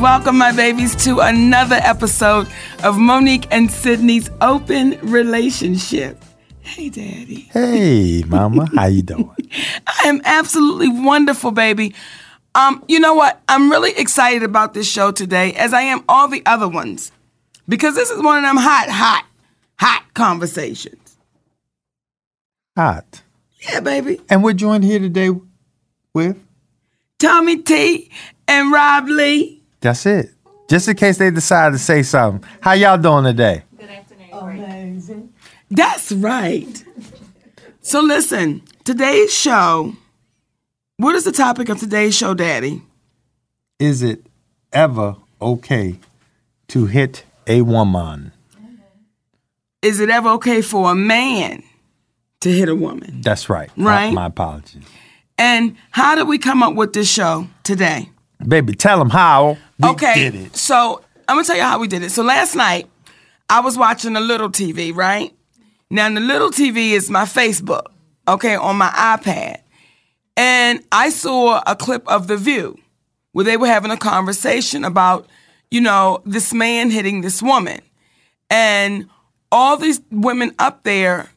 Welcome, my babies, to another episode of Monique and Sydney's Open Relationship. Hey, Daddy. Hey, Mama, how you doing? I am absolutely wonderful, baby. Um, you know what? I'm really excited about this show today, as I am all the other ones, because this is one of them hot, hot, hot conversations. Hot. Yeah, baby. And we're joined here today with. Tommy T and Rob Lee. That's it. Just in case they decide to say something. How y'all doing today? Good afternoon. Amazing. That's right. So listen, today's show. What is the topic of today's show, Daddy? Is it ever okay to hit a woman? Is it ever okay for a man to hit a woman? That's right. Right. My, my apologies. And how did we come up with this show today? Baby, tell them how we okay, did it. so I'm gonna tell you how we did it. So last night, I was watching a little TV, right? Now the little TV is my Facebook, okay, on my iPad, and I saw a clip of The View where they were having a conversation about, you know, this man hitting this woman, and all these women up there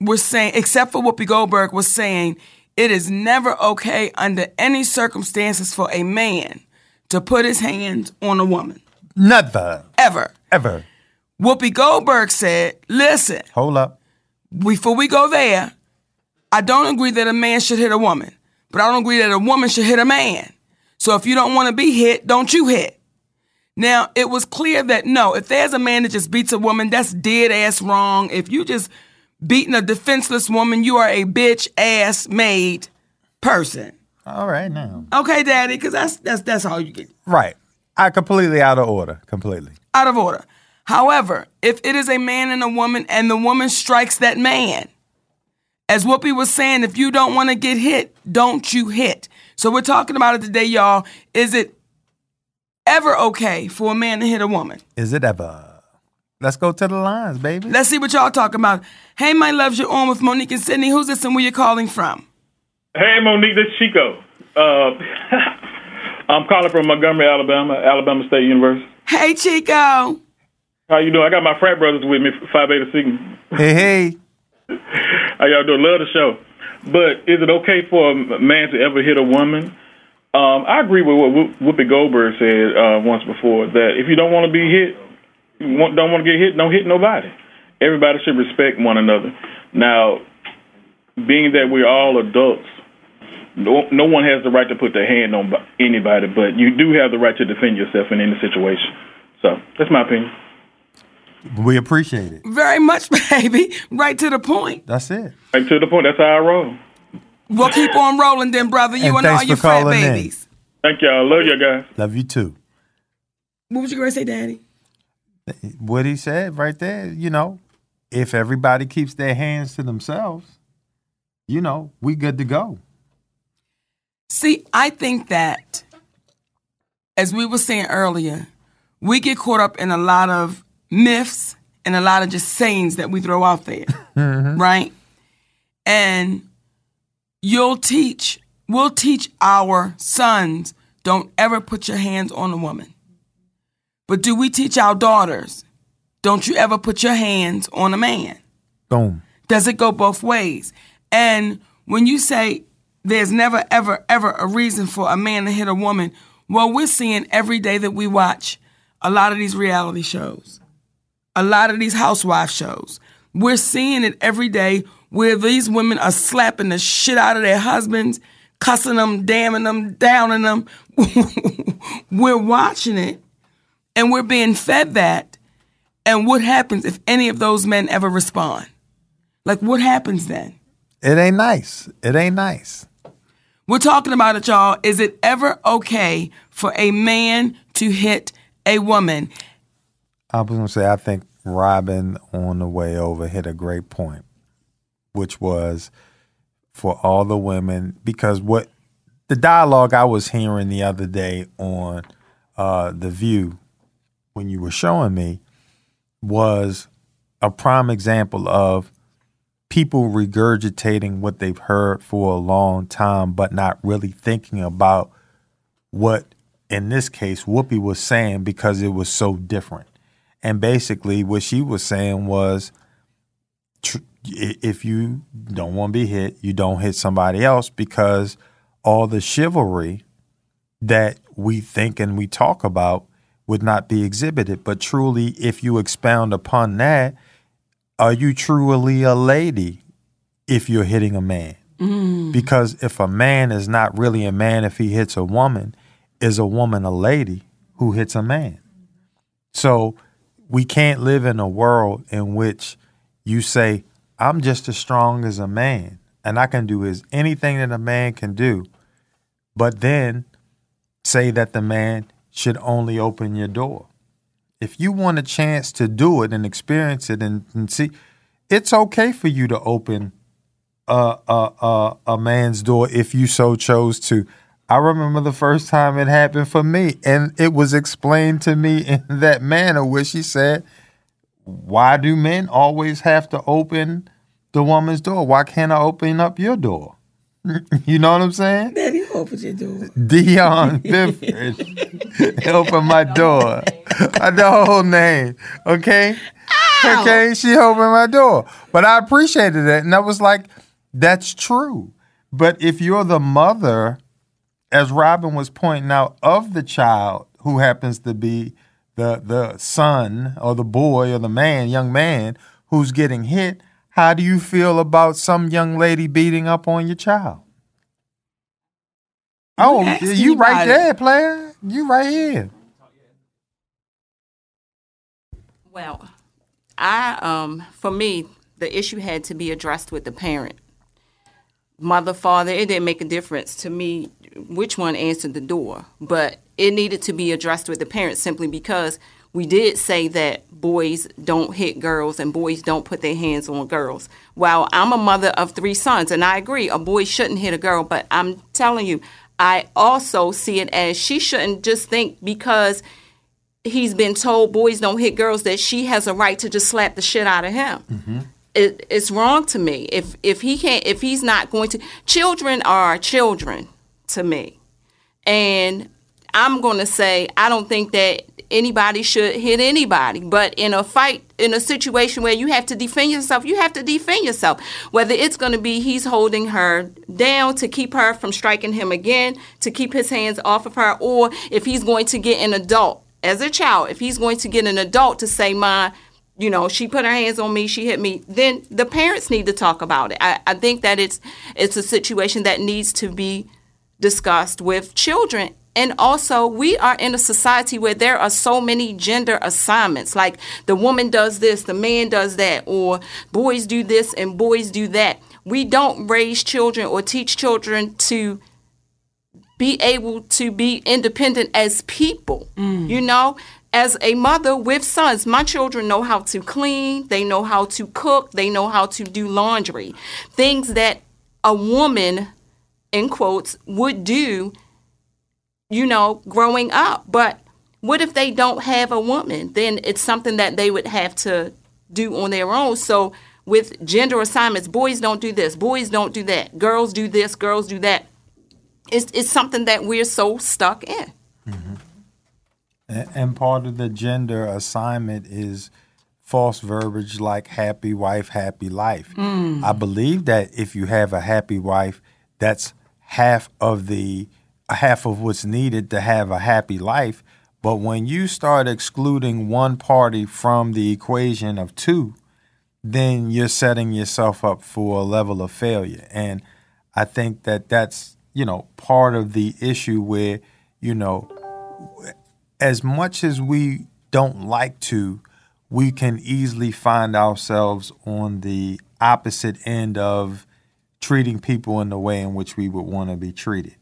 were saying, except for Whoopi Goldberg, was saying it is never okay under any circumstances for a man to put his hands on a woman. Never, Ever. ever. Whoopi Goldberg said, listen, Hold up. before we go there, I don't agree that a man should hit a woman, but I don't agree that a woman should hit a man. So if you don't want to be hit, don't you hit. Now, it was clear that no, if there's a man that just beats a woman, that's dead ass wrong. If you just beating a defenseless woman, you are a bitch ass made person. All right now. Okay, daddy, because that's that's that's all you get. Right. I completely out of order. Completely. Out of order. However, if it is a man and a woman and the woman strikes that man, as Whoopi was saying, if you don't want to get hit, don't you hit. So we're talking about it today, y'all. Is it ever okay for a man to hit a woman? Is it ever? Let's go to the lines, baby. Let's see what y'all talking about. Hey, my loves, you're on with Monique and Sydney. Who's this and where you calling from? Hey, Monique, this is Chico. Uh, I'm calling from Montgomery, Alabama, Alabama State University. Hey, Chico. How you doing? I got my frat brothers with me, Phi Beta Sigma. hey, hey. How y'all doing? Love the show. But is it okay for a man to ever hit a woman? Um, I agree with what Whoopi Goldberg said uh, once before that if you don't want to be hit, don't want to get hit, don't hit nobody. Everybody should respect one another. Now, being that we're all adults, no, no one has the right to put their hand on anybody, but you do have the right to defend yourself in any situation. So that's my opinion. We appreciate it. Very much, baby. Right to the point. That's it. Right to the point. That's how I roll. We'll keep on rolling then, brother. You And and, all thanks your for frat calling in. babies. Thank y'all. Love you guys. Love you too. What was you going to say, Daddy? what he said right there, you know, if everybody keeps their hands to themselves, you know, we good to go. See, I think that, as we were saying earlier, we get caught up in a lot of myths and a lot of just sayings that we throw out there, mm-hmm. right? And you'll teach, we'll teach our sons, don't ever put your hands on a woman. But do we teach our daughters, don't you ever put your hands on a man? Boom. Does it go both ways? And when you say there's never, ever, ever a reason for a man to hit a woman, Well, we're seeing every day that we watch a lot of these reality shows, a lot of these housewife shows. We're seeing it every day where these women are slapping the shit out of their husbands, cussing them, damning them, downing them. we're watching it and we're being fed that. And what happens if any of those men ever respond? Like, what happens then? It ain't nice. It ain't nice. We're talking about it, y'all. Is it ever okay for a man to hit a woman? I was gonna say I think Robin on the way over hit a great point, which was for all the women because what the dialogue I was hearing the other day on uh, the View when you were showing me was a prime example of people regurgitating what they've heard for a long time, but not really thinking about what, in this case, Whoopi was saying because it was so different. And basically, what she was saying was tr- if you don't want to be hit, you don't hit somebody else because all the chivalry that we think and we talk about would not be exhibited. But truly, if you expound upon that, are you truly a lady if you're hitting a man? Mm. Because if a man is not really a man if he hits a woman, is a woman a lady who hits a man? So we can't live in a world in which you say, I'm just as strong as a man and I can do as anything that a man can do, but then say that the man should only open your door. If you want a chance to do it and experience it and, and see, it's okay for you to open a, a, a, a man's door if you so chose to. I remember the first time it happened for me, and it was explained to me in that manner where she said, Why do men always have to open the woman's door? Why can't I open up your door? you know what I'm saying? Daddy, open your door. Dion Bifford open my door. the whole name. Okay? Ow. Okay, she opened my door. But I appreciated it. And I was like, that's true. But if you're the mother, as Robin was pointing out, of the child who happens to be the the son or the boy or the man, young man who's getting hit, how do you feel about some young lady beating up on your child? Oh, you right there, it. player. You right here. Well, I um for me, the issue had to be addressed with the parent. Mother, father, it didn't make a difference to me which one answered the door, but it needed to be addressed with the parent simply because we did say that boys don't hit girls and boys don't put their hands on girls. While I'm a mother of three sons, and I agree, a boy shouldn't hit a girl, but I'm telling you, I also see it as she shouldn't just think because he's been told boys don't hit girls that she has a right to just slap the shit out of him. Mm-hmm. It, it's wrong to me if if he can't if he's not going to. Children are children to me, and I'm going to say I don't think that anybody should hit anybody. But in a fight, in a situation where you have to defend yourself, you have to defend yourself. Whether it's going to be he's holding her down to keep her from striking him again, to keep his hands off of her, or if he's going to get an adult as a child, if he's going to get an adult to say, "My." you know she put her hands on me she hit me then the parents need to talk about it I, I think that it's it's a situation that needs to be discussed with children and also, we are in a society where there are so many gender assignments. Like the woman does this, the man does that, or boys do this and boys do that. We don't raise children or teach children to be able to be independent as people. Mm. You know, as a mother with sons, my children know how to clean, they know how to cook, they know how to do laundry. Things that a woman, in quotes, would do you know, growing up. But what if they don't have a woman? Then it's something that they would have to do on their own. So with gender assignments, boys don't do this, boys don't do that, girls do this, girls do that. It's, it's something that we're so stuck in. Mm-hmm. And part of the gender assignment is false verbiage like happy wife, happy life. Mm. I believe that if you have a happy wife, that's half of the half of what's needed to have a happy life. But when you start excluding one party from the equation of two, then you're setting yourself up for a level of failure. And I think that that's, you know, part of the issue where, you know, as much as we don't like to, we can easily find ourselves on the opposite end of treating people in the way in which we would want to be treated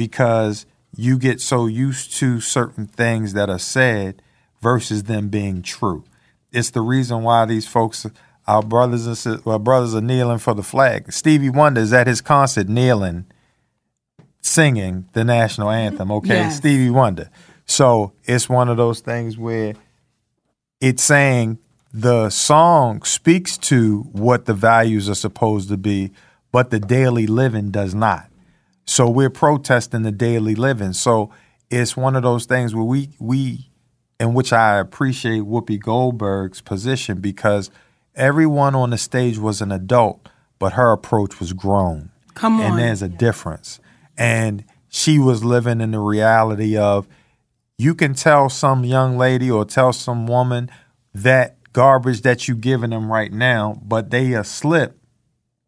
because you get so used to certain things that are said versus them being true. It's the reason why these folks, our brothers and sis- our brothers, are kneeling for the flag. Stevie Wonder is at his concert kneeling, singing the national anthem. Okay, Yes. Stevie Wonder. So it's one of those things where it's saying the song speaks to what the values are supposed to be, but the daily living does not. So we're protesting the daily living. So it's one of those things where we we in which I appreciate Whoopi Goldberg's position because everyone on the stage was an adult, but her approach was grown. Come on. And there's a difference. And she was living in the reality of you can tell some young lady or tell some woman that garbage that you giving them right now, but they are slip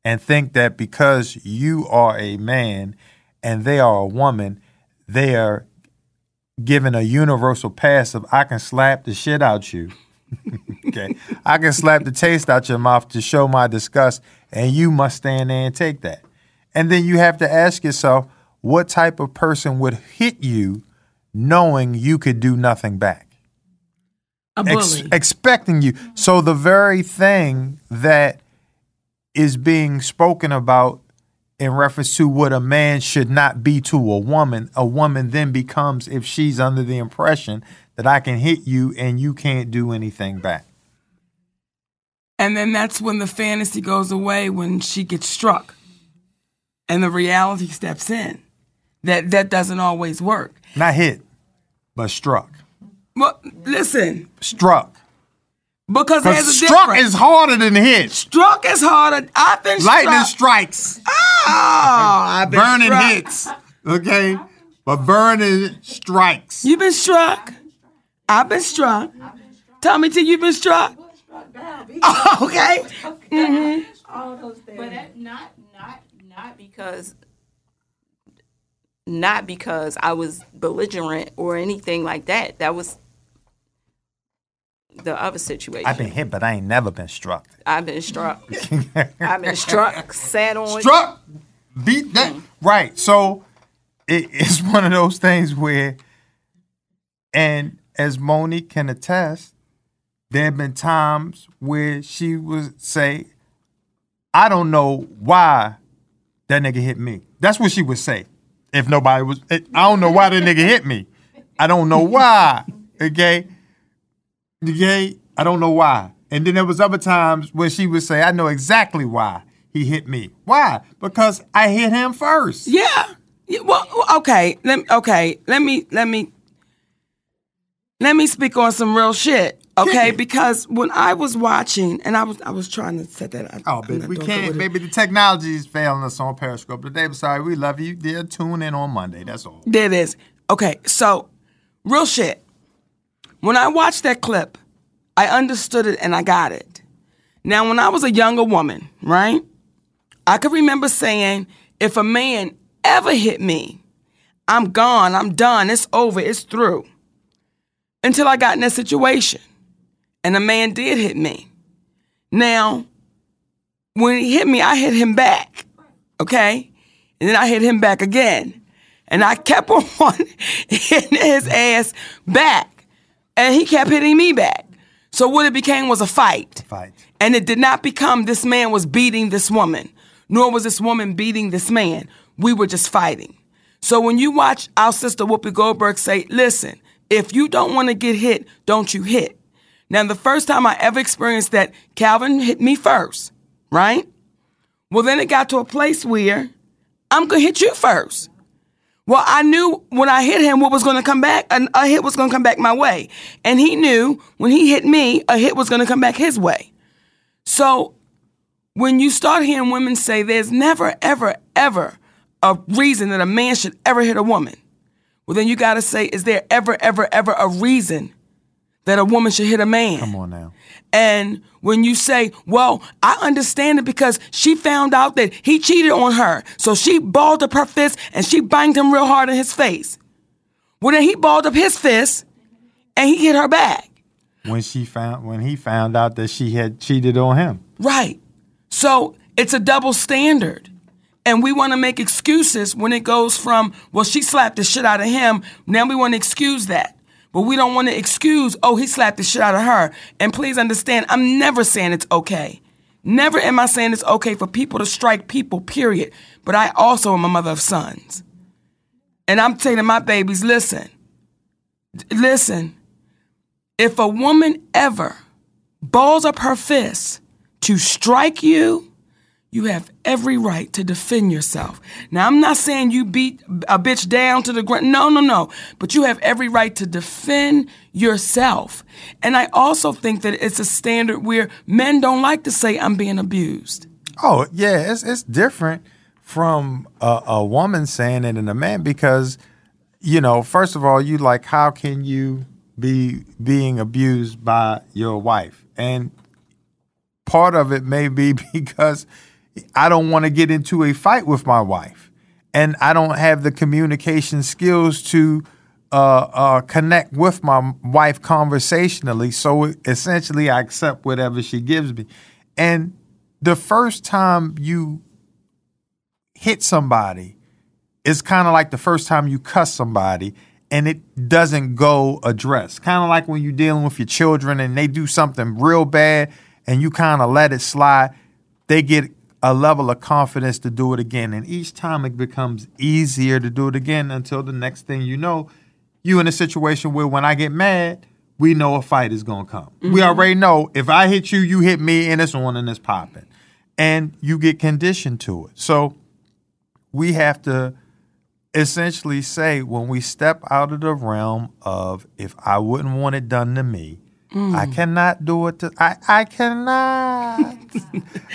and think that because you are a man and they are a woman, they are given a universal pass of I can slap the shit out you. okay. I can slap the taste out your mouth to show my disgust, and you must stand there and take that. And then you have to ask yourself, what type of person would hit you knowing you could do nothing back? a Ex- expecting you. So the very thing that is being spoken about in reference to what a man should not be to a woman, a woman then becomes if she's under the impression that I can hit you and you can't do anything back. And then that's when the fantasy goes away when she gets struck. And the reality steps in. That that doesn't always work. Not hit, but struck. Well, listen, Struck. Because there's a Because struck difference. is harder than hit. struck is harder. I've been struck. Lightning struck. strikes. Oh, I've been Burning struck. hits. Okay? But burning strikes. You've been struck? I've been struck. Tell me till you've been struck. Oh, okay. But that, not not not because not because I was belligerent or anything like that. That was the other situation. I've been hit, but I ain't never been struck. I've been struck. I've been struck, sat on. struck, beat that. Mm. Right. So it, it's one of those things where, and as Moni can attest, there have been times where she would say, I don't know why that nigga hit me. That's what she would say. If nobody was, eh, I don't know why that nigga hit me. I don't know why. Okay. Okay. I don't know why. And then there was other times where she would say, I know exactly why he hit me. Why? Because I hit him first. Yeah. Well, okay. Let me, okay. Let me let me let me speak on some real shit. Okay, because when I was watching, and I was I was trying to set that. up. Oh, baby, we can't, good with it. baby. The technology is failing us on Periscope today. I'm sorry. We love you. Dear, tune in on Monday. That's all. There it is. Okay, so real shit. When I watched that clip, I understood it and I got it. Now, when I was a younger woman, right, I could remember saying, if a man ever hit me, I'm gone, I'm done, it's over, it's through. Until I got in that situation and a man did hit me. Now, when he hit me, I hit him back, okay? And then I hit him back again. And I kept on hitting his ass back. And he kept hitting me back. So what it became was a fight. Fight. And it did not become this man was beating this woman, nor was this woman beating this man. We were just fighting. So when you watch our sister Whoopi Goldberg say, listen, if you don't want to get hit, don't you hit. Now, the first time I ever experienced that, Calvin hit me first, right? Well, then it got to a place where I'm going to hit you first. Well, I knew when I hit him what was going to come back, and a hit was going to come back my way. And he knew when he hit me, a hit was going to come back his way. So when you start hearing women say there's never, ever, ever a reason that a man should ever hit a woman, well, then you got to say, is there ever, ever, ever a reason that a woman should hit a man? Come on now. And when you say, well, I understand it because she found out that he cheated on her. So she balled up her fist and she banged him real hard in his face. Well, then he balled up his fist and he hit her back. When she found when he found out that she had cheated on him. Right. So it's a double standard. And we want to make excuses when it goes from, well, she slapped the shit out of him. Now we want to excuse that. But we don't want to excuse, oh, he slapped the shit out of her. And please understand, I'm never saying it's okay. Never am I saying it's okay for people to strike people, period. But I also am a mother of sons. And I'm telling my babies, listen, listen, if a woman ever balls up her fist to strike you, you have every right to defend yourself. Now, I'm not saying you beat a bitch down to the ground. No, no, no. But you have every right to defend yourself. And I also think that it's a standard where men don't like to say, I'm being abused. Oh yeah, it's it's different from a, a woman saying it and a man because you know, first of all, you like how can you be being abused by your wife? And part of it may be because I don't want to get into a fight with my wife, and I don't have the communication skills to uh, uh, connect with my wife conversationally. So essentially, I accept whatever she gives me. And the first time you hit somebody it's kind of like the first time you cuss somebody and it doesn't go addressed. Kind of like when you're dealing with your children and they do something real bad and you kind of let it slide, they get a level of confidence to do it again. And each time it becomes easier to do it again until the next thing you know, you in a situation where when I get mad, we know a fight is gonna come. Mm-hmm. We already know if I hit you, you hit me, and it's on and it's popping. And you get conditioned to it. So we have to essentially say when we step out of the realm of if I wouldn't want it done to me, Mm. I cannot do it to I I cannot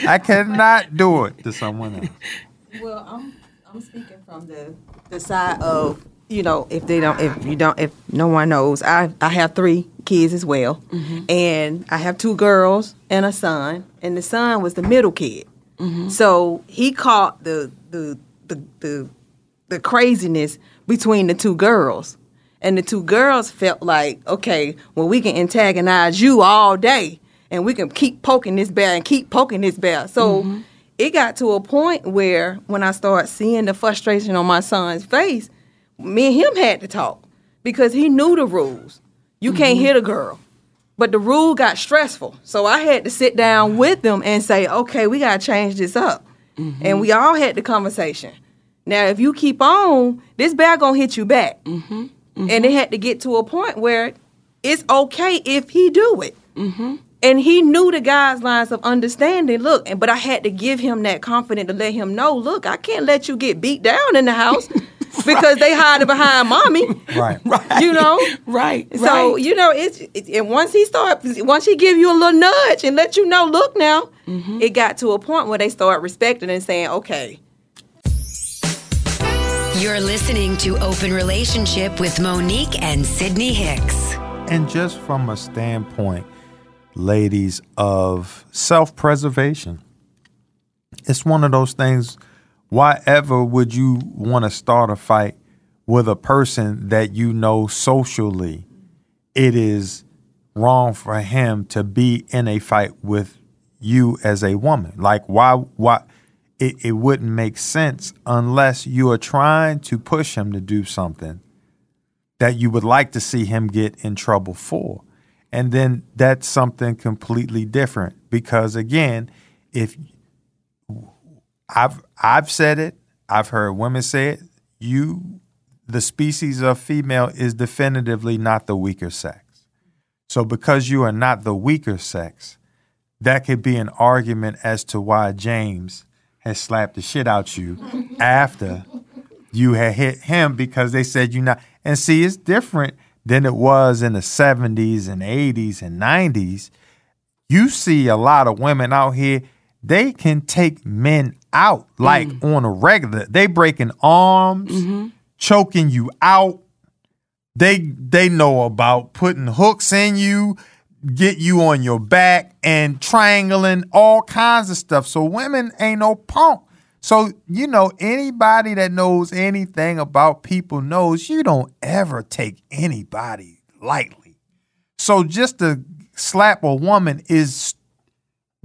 I cannot do it to someone else. Well, I'm I'm speaking from the the side of you know if they don't if you don't if no one knows I I have three kids as well, mm-hmm. and I have two girls and a son, and the son was the middle kid, mm-hmm. so he caught the the the the the craziness between the two girls. And the two girls felt like, okay, well, we can antagonize you all day and we can keep poking this bear and keep poking this bear. So mm-hmm. it got to a point where when I started seeing the frustration on my son's face, me and him had to talk because he knew the rules. You mm-hmm. can't hit a girl. But the rule got stressful. So I had to sit down with them and say, okay, we got to change this up. Mm-hmm. And we all had the conversation. Now, if you keep on, this bear going to hit you back. Mm-hmm. And it had to get to a point where it's okay if he do it. Mm-hmm. And he knew the guidelines of understanding. Look, but I had to give him that confidence to let him know. Look, I can't let you get beat down in the house because they hiding behind mommy. Right. right. You know. Right. So right. you know it's it, and once he start once he give you a little nudge and let you know, look now, mm-hmm. it got to a point where they start respecting and saying, okay, you're listening to Open Relationship with Monique and Sydney Hicks. And just from a standpoint, ladies, of self preservation, it's one of those things. Why ever would you want to start a fight with a person that you know socially it is wrong for him to be in a fight with you as a woman? Like, why? Why? It, it wouldn't make sense unless you are trying to push him to do something that you would like to see him get in trouble for. And then that's something completely different because again, if I've I've said it, I've heard women say it, you the species of female is definitively not the weaker sex. So because you are not the weaker sex, that could be an argument as to why James has slapped the shit out you after you had hit him because they said you not. And see, it's different than it was in the 70s and 80s and 90s. You see a lot of women out here, they can take men out like Mm. on a regular. They breaking arms, Mm-hmm. choking you out. They they know about putting hooks in you, get you on your back and triangling all kinds of stuff. So women ain't no punk. So you know anybody that knows anything about people knows you don't ever take anybody lightly. So just to slap a woman is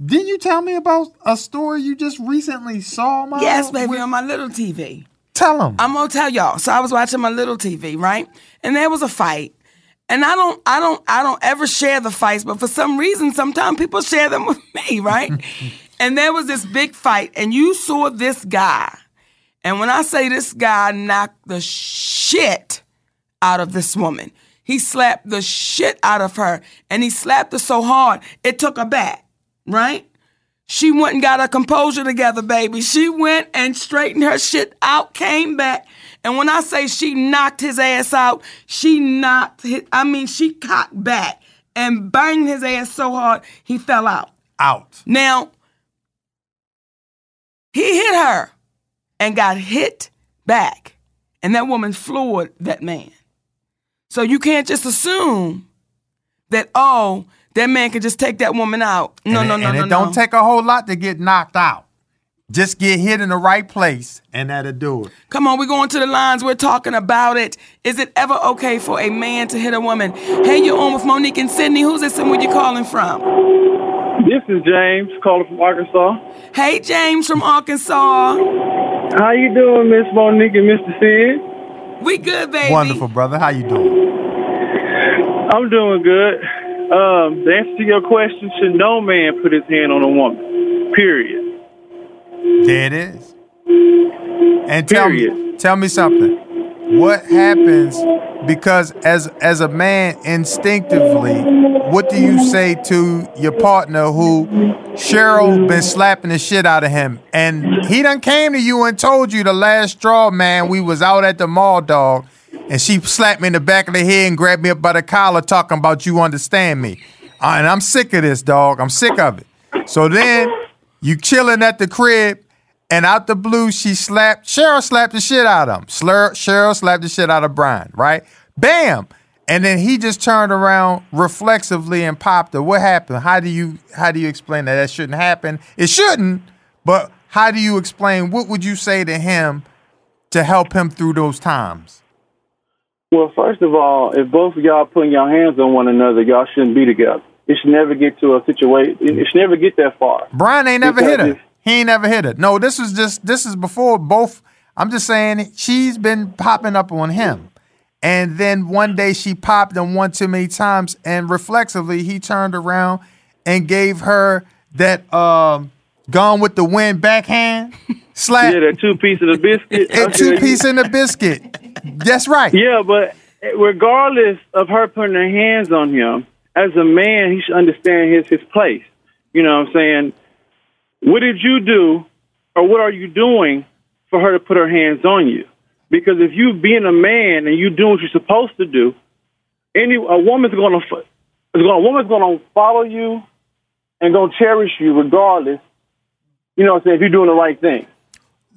didn't you tell me about a story you just recently saw, Mom? Yes, baby, on my little TV. Tell them. I'm gonna tell y'all. So I was watching my little TV, right? And there was a fight. And I don't, I don't, I don't ever share the fights, but for some reason, sometimes people share them with me, right? and there was this big fight, and you saw this guy. And when I say this guy knocked the shit out of this woman, he slapped the shit out of her, and he slapped her so hard it took her back, right? She went and got her composure together, baby. She went and straightened her shit out, came back. And when I say she knocked his ass out, she knocked his, I mean, she cocked back and banged his ass so hard he fell out. out. Now, he hit her and got hit back. And that woman floored that man. So you can't just assume that, oh, that man can just take that woman out. No, and no, no, and no, it don't take a whole lot to get knocked out. Just get hit in the right place, and that'll do it. Come on, we're going to the lines. We're talking about it. Is it ever okay for a man to hit a woman? Hey, you're on with Monique and Sydney. Who's this and where you calling from? This is James calling from Arkansas. Hey, James from Arkansas. How you doing, Miss Monique and Mr. Sid? We good, baby. Wonderful, brother. How you doing? I'm doing good. Um, the answer to your question, should no man put his hand on a woman? Period. There it is. And tell me, tell me something. What happens because as as a man instinctively, what do you say to your partner who Cheryl been slapping the shit out of him and he done came to you and told you the last straw, man, we was out at the mall dog and she slapped me in the back of the head and grabbed me up by the collar talking about you understand me. Uh, and I'm sick of this, dog. I'm sick of it. So then you chilling at the crib, and out the blue, she slapped Cheryl slapped the shit out of him. Slur, Cheryl slapped the shit out of Brian, right? Bam. And then he just turned around reflexively and popped her. What happened? How do you how do you explain that? That shouldn't happen. It shouldn't, but how do you explain what would you say to him to help him through those times? Well, first of all, if both of y'all putting your hands on one another, y'all shouldn't be together. It should never get to a situation. It should never get that far. Brian ain't never hit her. He ain't never hit her. No, this was just this is before both. I'm just saying she's been popping up on him. And then one day she popped him one too many times, and reflexively he turned around and gave her that um gone with the wind backhand slap Yeah, that two piece of the biscuit. and two piece in the biscuit. That's right. Yeah, but regardless of her putting her hands on him, as a man, he should understand his his place. You know what I'm saying? What did you do, or what are you doing for her to put her hands on you? Because if you being a man and you doing what you're supposed to do, any a woman's gonna is gonna a woman's gonna follow you and gonna cherish you regardless. You know what I'm saying? If you're doing the right thing.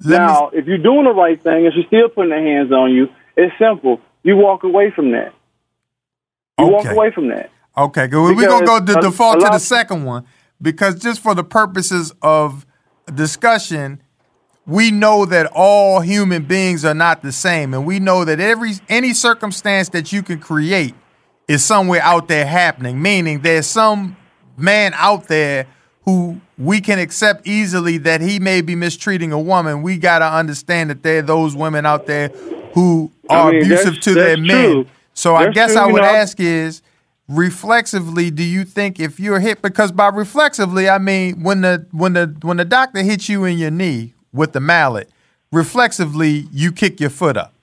Let me- Now, if you're doing the right thing and she's still putting her hands on you, it's simple. You walk away from that. You walk away from that. Okay, good. We're gonna go to a- default a to the second one because just for the purposes of discussion, we know that all human beings are not the same, and we know that every any circumstance that you can create is somewhere out there happening. Meaning, there's some man out there who we can accept easily that he may be mistreating a woman. We gotta understand that there are those women out there who I are mean, abusive that's- to their that's men. true. So I guess true, I you would know. ask is reflexively do you think if you're hit because by reflexively I mean when the when the when the doctor hits you in your knee with the mallet reflexively you kick your foot up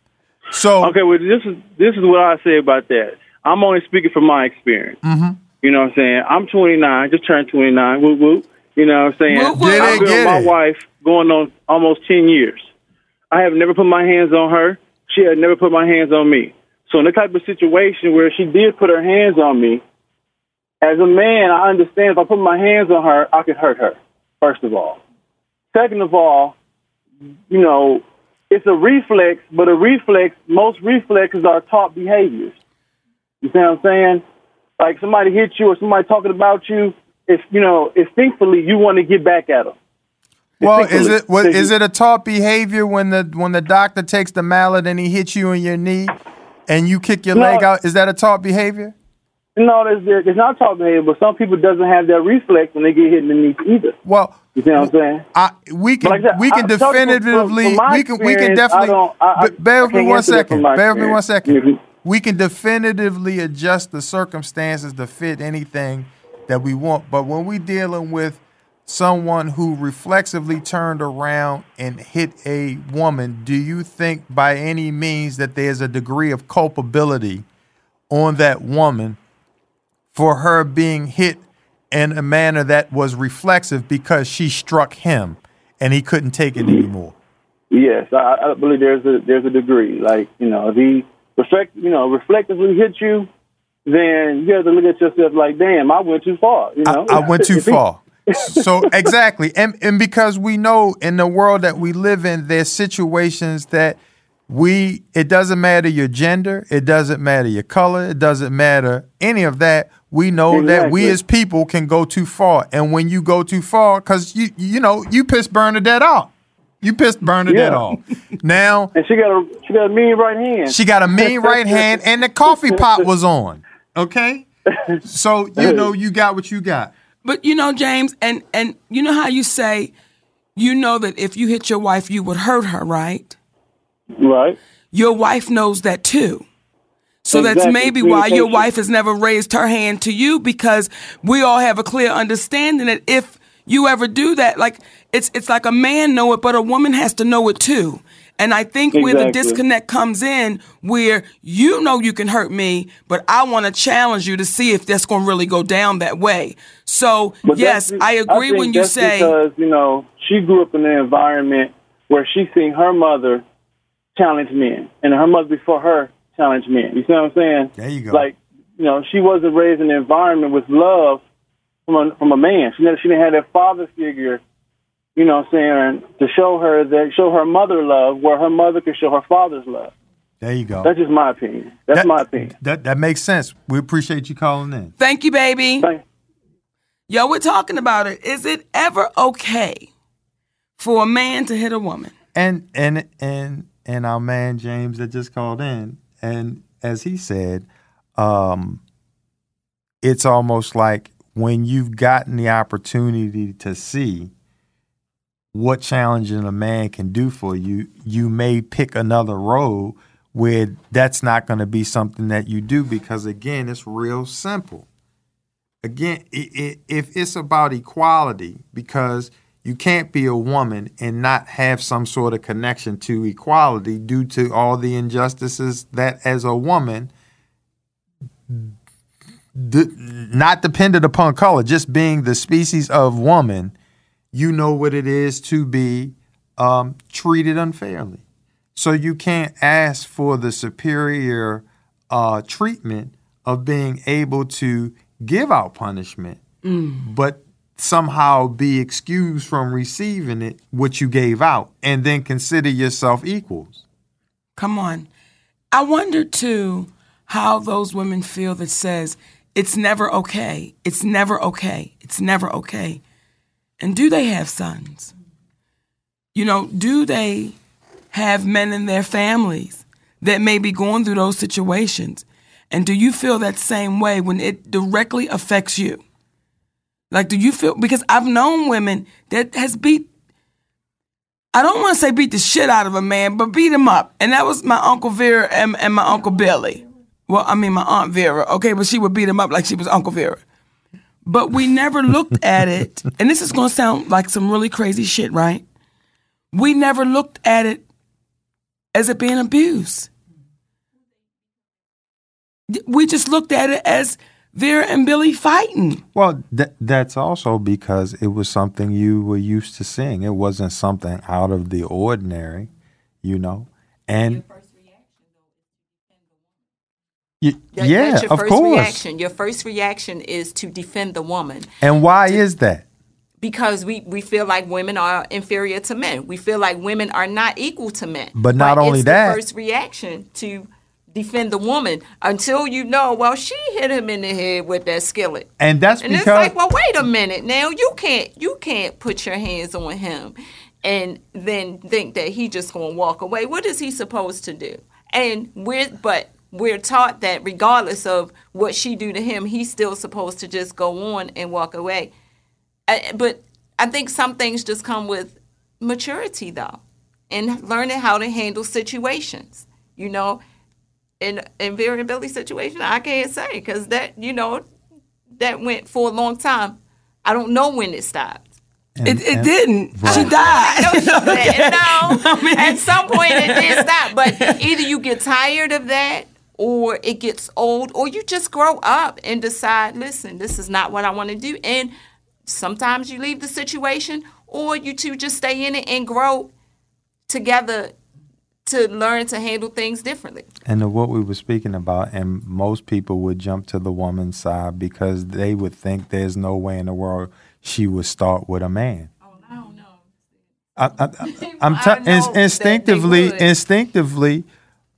so Okay, well, this is this is what I say about that. I'm only speaking from my experience. Mm-hmm. You know what I'm saying? I'm 29, just turned 29. Whoop whoop. You know what I'm saying? Whoop, whoop. Get I've been with my it. wife going on almost 10 years. I have never put my hands on her. She had never put my hands on me. So in the type of situation where she did put her hands on me, as a man, I understand if I put my hands on her, I could hurt her. First of all. Second of all, you know, it's a reflex, but a reflex, most reflexes are taught behaviors. You see what I'm saying? Like somebody hits you or somebody talking about you, it's you know, instinctively you want to get back at them. Well, is it what is it a taught behavior when the when the doctor takes the mallet and he hits you in your knee and you kick your No. leg out? Is that a taught behavior? No, there- it's not taught behavior, but some people doesn't have that reflex when they get hit in the knee either. Well, you see what I'm saying? I, we can like we can I- from- from- definitively from we can we can definitely don't- I- I- bear with me one answer that from second. Bear with me one second. We can definitively adjust the circumstances to fit anything that we want, but when we dealing with someone who reflexively turned around and hit a woman, do you think by any means that there's a degree of culpability on that woman for her being hit in a manner that was reflexive because she struck him and he couldn't take it mm-hmm. anymore? Yes, I, I believe there's a there's a degree. Like you know, if he reflect, you know, reflectively hit you, then you have to look at yourself like, damn, I went too far. You know, I went too If he- far. So exactly, and and because we know in the world that we live in, there's situations that we. It doesn't matter your gender, it doesn't matter your color, it doesn't matter any of that. We know that we as people can go too far, and when you go too far, because you you know you pissed Bernadette off, you pissed Bernadette Yeah. off. Now and she got a she got a mean right hand. she got a mean right hand, and the coffee pot was on. Okay, so you know you got what you got. But you know, James, and and you know how you say, you know that if you hit your wife, you would hurt her, right? Right. Your wife knows that too. So that's maybe why your wife has never raised her hand to you because we all have a clear understanding that if you ever do that, like it's it's like a man know it, but a woman has to know it too. And I think where the disconnect comes in, where you know you can hurt me, but I want to challenge you to see if that's going to really go down that way. So But yes, I agree think when you that's say because you know she grew up in an environment where she seen her mother challenge men, and her mother before her challenge men. You see what I'm saying? There you go. Like you know, she wasn't raised in an environment with love from a from a man. She never she didn't have that father figure. You know what I'm saying? To show her that show her mother love where her mother could show her father's love. There you go. That's just my opinion. That's That- my opinion. That that makes sense. We appreciate you calling in. Thank you, baby. Thank- Yo, we're talking about it. Is it ever okay for a man to hit a woman? And and and and our man James that just called in, and as he said, um, it's almost like when you've gotten the opportunity to see what challenging a man can do for you, you may pick another road where that's not going to be something that you do because again, it's real simple. Again, i i if it's about equality, because you can't be a woman and not have some sort of connection to equality due to all the injustices that, as a woman, d- not dependent upon color, just being the species of woman, you know what it is to be um, treated unfairly. So you can't ask for the superior uh, treatment of being able to give out punishment, but somehow be excused from receiving it, what you gave out, and then consider yourself equals. Come on. I wonder too how those women feel that says it's never okay. It's never okay. It's never okay. And do they have sons? You know, do they have men in their families that may be going through those situations? And do you feel that same way when it directly affects you? Like, do you feel because I've known women that has beat I don't want to say beat the shit out of a man, but beat him up. And that was my Uncle Vera and, and my Uncle Billy. Well, I mean, my Aunt Vera, okay, but she would beat him up like she was Uncle Vera. But we never looked at it, and this is going to sound like some really crazy shit, right? We never looked at it as it being abuse. We just looked at it as Vera and Billy fighting. Well, th- that's also because it was something you were used to seeing. It wasn't something out of the ordinary, you know. And Y- That- yeah, that's your of first course. reaction. Your first reaction is to defend the woman. And why is that? because we, we feel like women are inferior to men. We feel like women are not equal to men. But not only it's that- first reaction to defend the woman until you know, well, she hit him in the head with that skillet. And that's And it's because like, well, wait a minute. Now you can't you can't put your hands on him and then think that he just gonna walk away. What is he supposed to do? And we're but we're taught that regardless of what she do to him, he's still supposed to just go on and walk away. I, but I think some things just come with maturity though, and learning how to handle situations. You know, in in variability situation, I can't say because that you know that went for a long time. I don't know when it stopped. It, it didn't. She died. No, she didn't. no. At some point it did stop. But either you get tired of that or it gets old or you just grow up and decide, listen, this is not what I want to do. And sometimes you leave the situation or you two just stay in it and grow together to learn to handle things differently. and what we were speaking about, and most people would jump to the woman's side because they would think there's no way in the world she would start with a man. Oh, I, I, I, I'm I t- know that ins- instinctively, instinctively,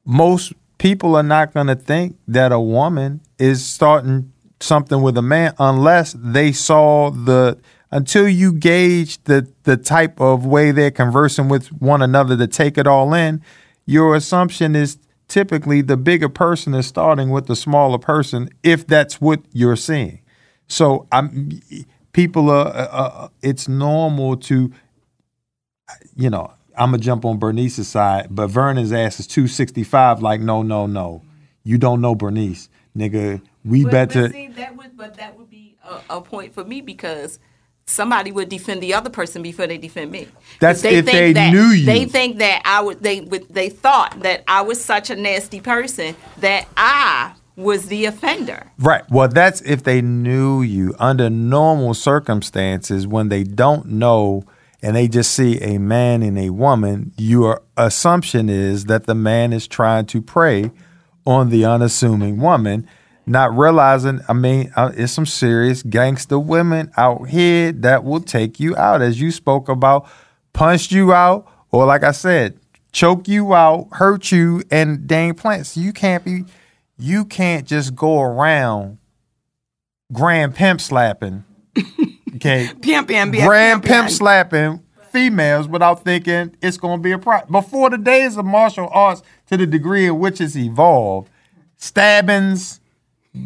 most people are not going to think that a woman is starting something with a man unless they saw the until you gauge the the type of way they're conversing with one another to take it all in. Your assumption is typically the bigger person is starting with the smaller person if that's what you're seeing. So I'm people are. Uh, uh, it's normal to you know, I'm gonna jump on Bernice's side, but Vernon's ass is 265. Like, no, no, no, you don't know Bernice, nigga. We But, better. but see, that would, but that would be a, a point for me because somebody would defend the other person before they defend me. That's if think they that, knew you. They think that I would. They would. They thought that I was such a nasty person that I was the offender. Right. Well, that's if they knew you. Under normal circumstances, when they don't know and they just see a man and a woman, your assumption is that the man is trying to prey on the unassuming woman, not realizing, I mean, uh, it's some serious gangster women out here that will take you out, as you spoke about, punch you out, or like I said, choke you out, hurt you, and dang plants. You can't be, you can't just go around grand pimp slapping, okay? Pimp, pimp, pimp, grand pimp, pimp pimp. slapping females without thinking it's going to be a problem. Before the days of martial arts, to the degree in which it's evolved, stabbings,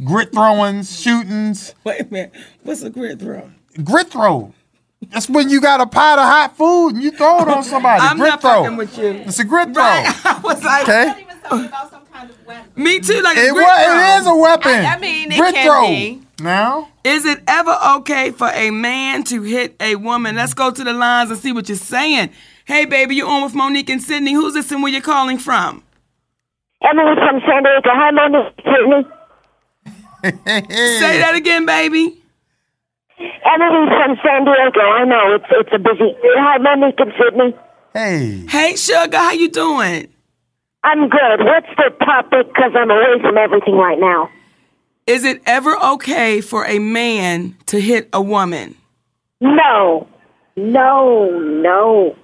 grit throwings, shootings, Wait a minute. What's a grit throw? grit throw. That's when you got a pot of hot food and you throw it on somebody. I'm grit not throw. fucking with you. It's a grit throw. I was like, Okay. me too. Like It, a grid wa- throw. it is a weapon. I- I mean, it grit can throw. be. Now, Is it ever okay for a man to hit a woman? Let's go to the lines and see what you're saying. Hey, baby, you're on with Monique and Sydney. Who's this and where you're calling from? Emily from San Diego. Hi, Monique. Sydney. Say that again, baby. Emily from San Diego. I know it's it's a busy. Hi, Monique and Sydney. hey, Hey, sugar, how you doing? I'm good. What's the topic? Because I'm away from everything right now. Is it ever okay for a man to hit a woman? No, no, no.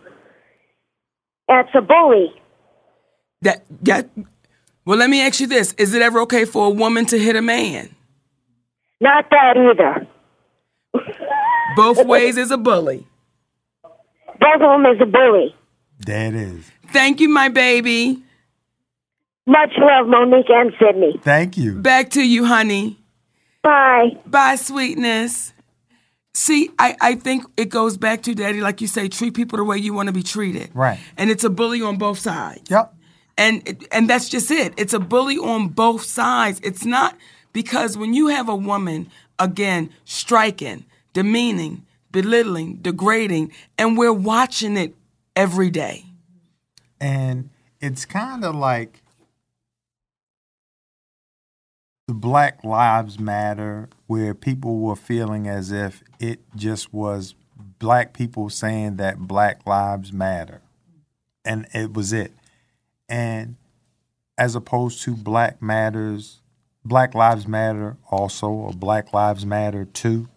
That's a bully. That that. Well, let me ask you this: Is it ever okay for a woman to hit a man? Not that either. Both ways is a bully. Both of them is a bully. That is. Thank you, my baby. Much love, Monique and Sydney. Thank you. Back to you, honey. Bye. Bye, sweetness. See, I, I think it goes back to daddy, like you say, treat people the way you want to be treated. Right. And it's a bully on both sides. Yep. And it- and that's just it. It's a bully on both sides. It's not because when you have a woman again striking, demeaning, belittling, degrading, and we're watching it every day. And it's kind of like the Black Lives Matter, where people were feeling as if it just was black people saying that Black Lives Matter. And it was it. And as opposed to Black Matters, Black Lives Matter also, or Black Lives Matter too,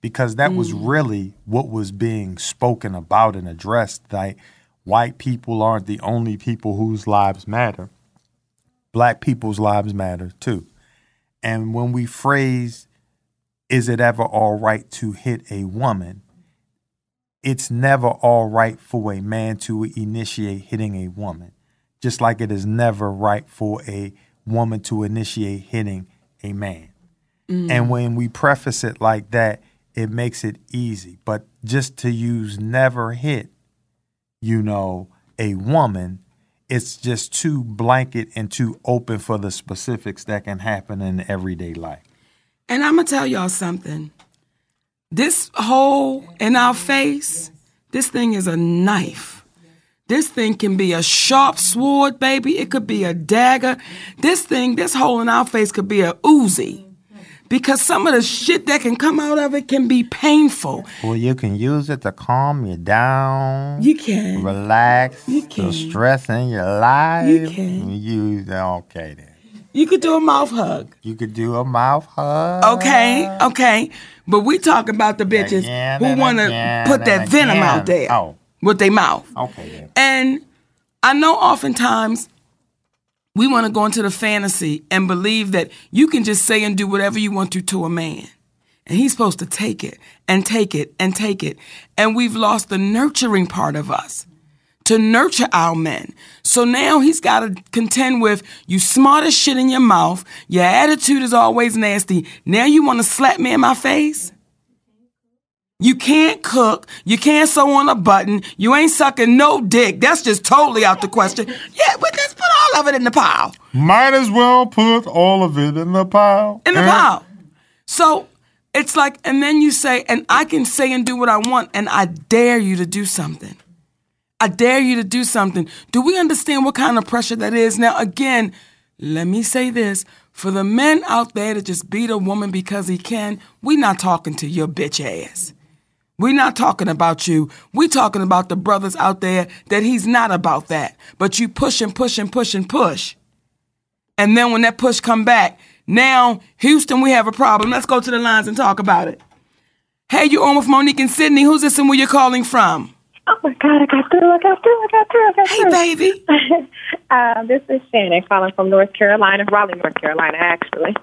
because that was mm. really what was being spoken about and addressed. Like white people aren't the only people whose lives matter. Black people's lives matter too. And when we phrase, is it ever all right to hit a woman? It's never all right for a man to initiate hitting a woman, just like it is never right for a woman to initiate hitting a man. Mm. And when we preface it like that, it makes it easy. But just to use never hit, you know, a woman, it's just too blanket and too open for the specifics that can happen in everyday life. And I'm gonna tell y'all something. This hole in our face, this thing is a knife. This thing can be a sharp sword, baby. It could be a dagger. This thing, this hole in our face could be a Uzi. Because some of the shit that can come out of it can be painful. Well, you can use it to calm you down. You can. relax You can the stress in your life. You can. You okay then? You could do a mouth hug. You could do a mouth hug. Okay, okay. But we talk about the bitches Again who want to put that and venom out there Oh. with their mouth. Okay then. And I know oftentimes we want to go into the fantasy and believe that you can just say and do whatever you want to to a man. And he's supposed to take it and take it and take it. And we've lost the nurturing part of us to nurture our men. So now he's got to contend with you smart as shit in your mouth. Your attitude is always nasty. Now you want to slap me in my face? You can't cook. You can't sew on a button. You ain't sucking no dick. That's just totally out the question. Yeah, but let's put all of it in the pile. Might as well put all of it in the pile. In the Eh? pile. So it's like, and then you say, and I can say and do what I want, and I dare you to do something. I dare you to do something. Do we understand what kind of pressure that is? Now, again, let me say this. For the men out there to just beat a woman because he can, we not talking to your bitch ass. We not talking about you. We're talking about the brothers out there that he's not about that. But you push and push and push and push. And then when that push come back, now, Houston, we have a problem. Let's go to the lines and talk about it. Hey, you on with Monique and Sydney. Who's this and where you're calling from? Oh my God, I got through, I got through, I got through, I got through. Hey, baby. uh, this is Shannon calling from North Carolina, Raleigh, North Carolina, actually.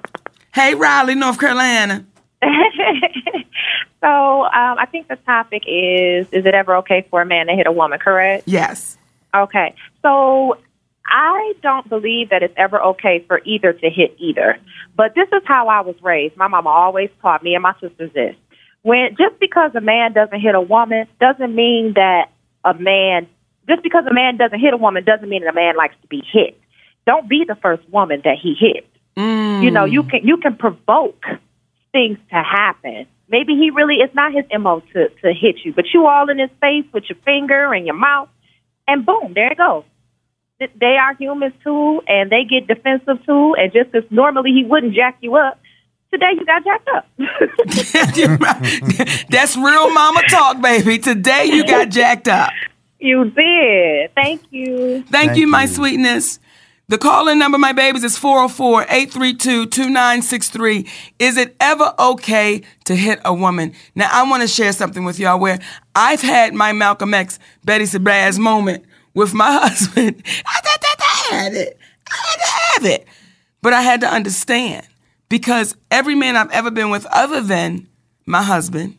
Hey, Raleigh, North Carolina. so um, I think the topic is Is it ever okay for a man to hit a woman, correct? Yes. Okay. So I don't believe that it's ever okay for either to hit either. But this is how I was raised. My mama always taught me and my sisters this. When just because a man doesn't hit a woman doesn't mean that a man just because a man doesn't hit a woman doesn't mean that a man likes to be hit. Don't be the first woman that he hits. You know, you can you can provoke things to happen. Maybe he really it's not his mo to to hit you, but you all in his face with your finger and your mouth, and boom, there it goes. They are humans too, and they get defensive too. And just as normally he wouldn't jack you up, today you got jacked up. That's real mama talk, baby. Today you got jacked up. you did. Thank you. Thank, Thank you, my you. sweetness. The call-in number, my babies, is 404-832-2963. Is it ever okay to hit a woman? Now, I want to share something with y'all where I've had my Malcolm X, Betty Shabazz moment with my husband. I, I, I had it. I had to have it. But I had to understand because every man I've ever been with other than my husband,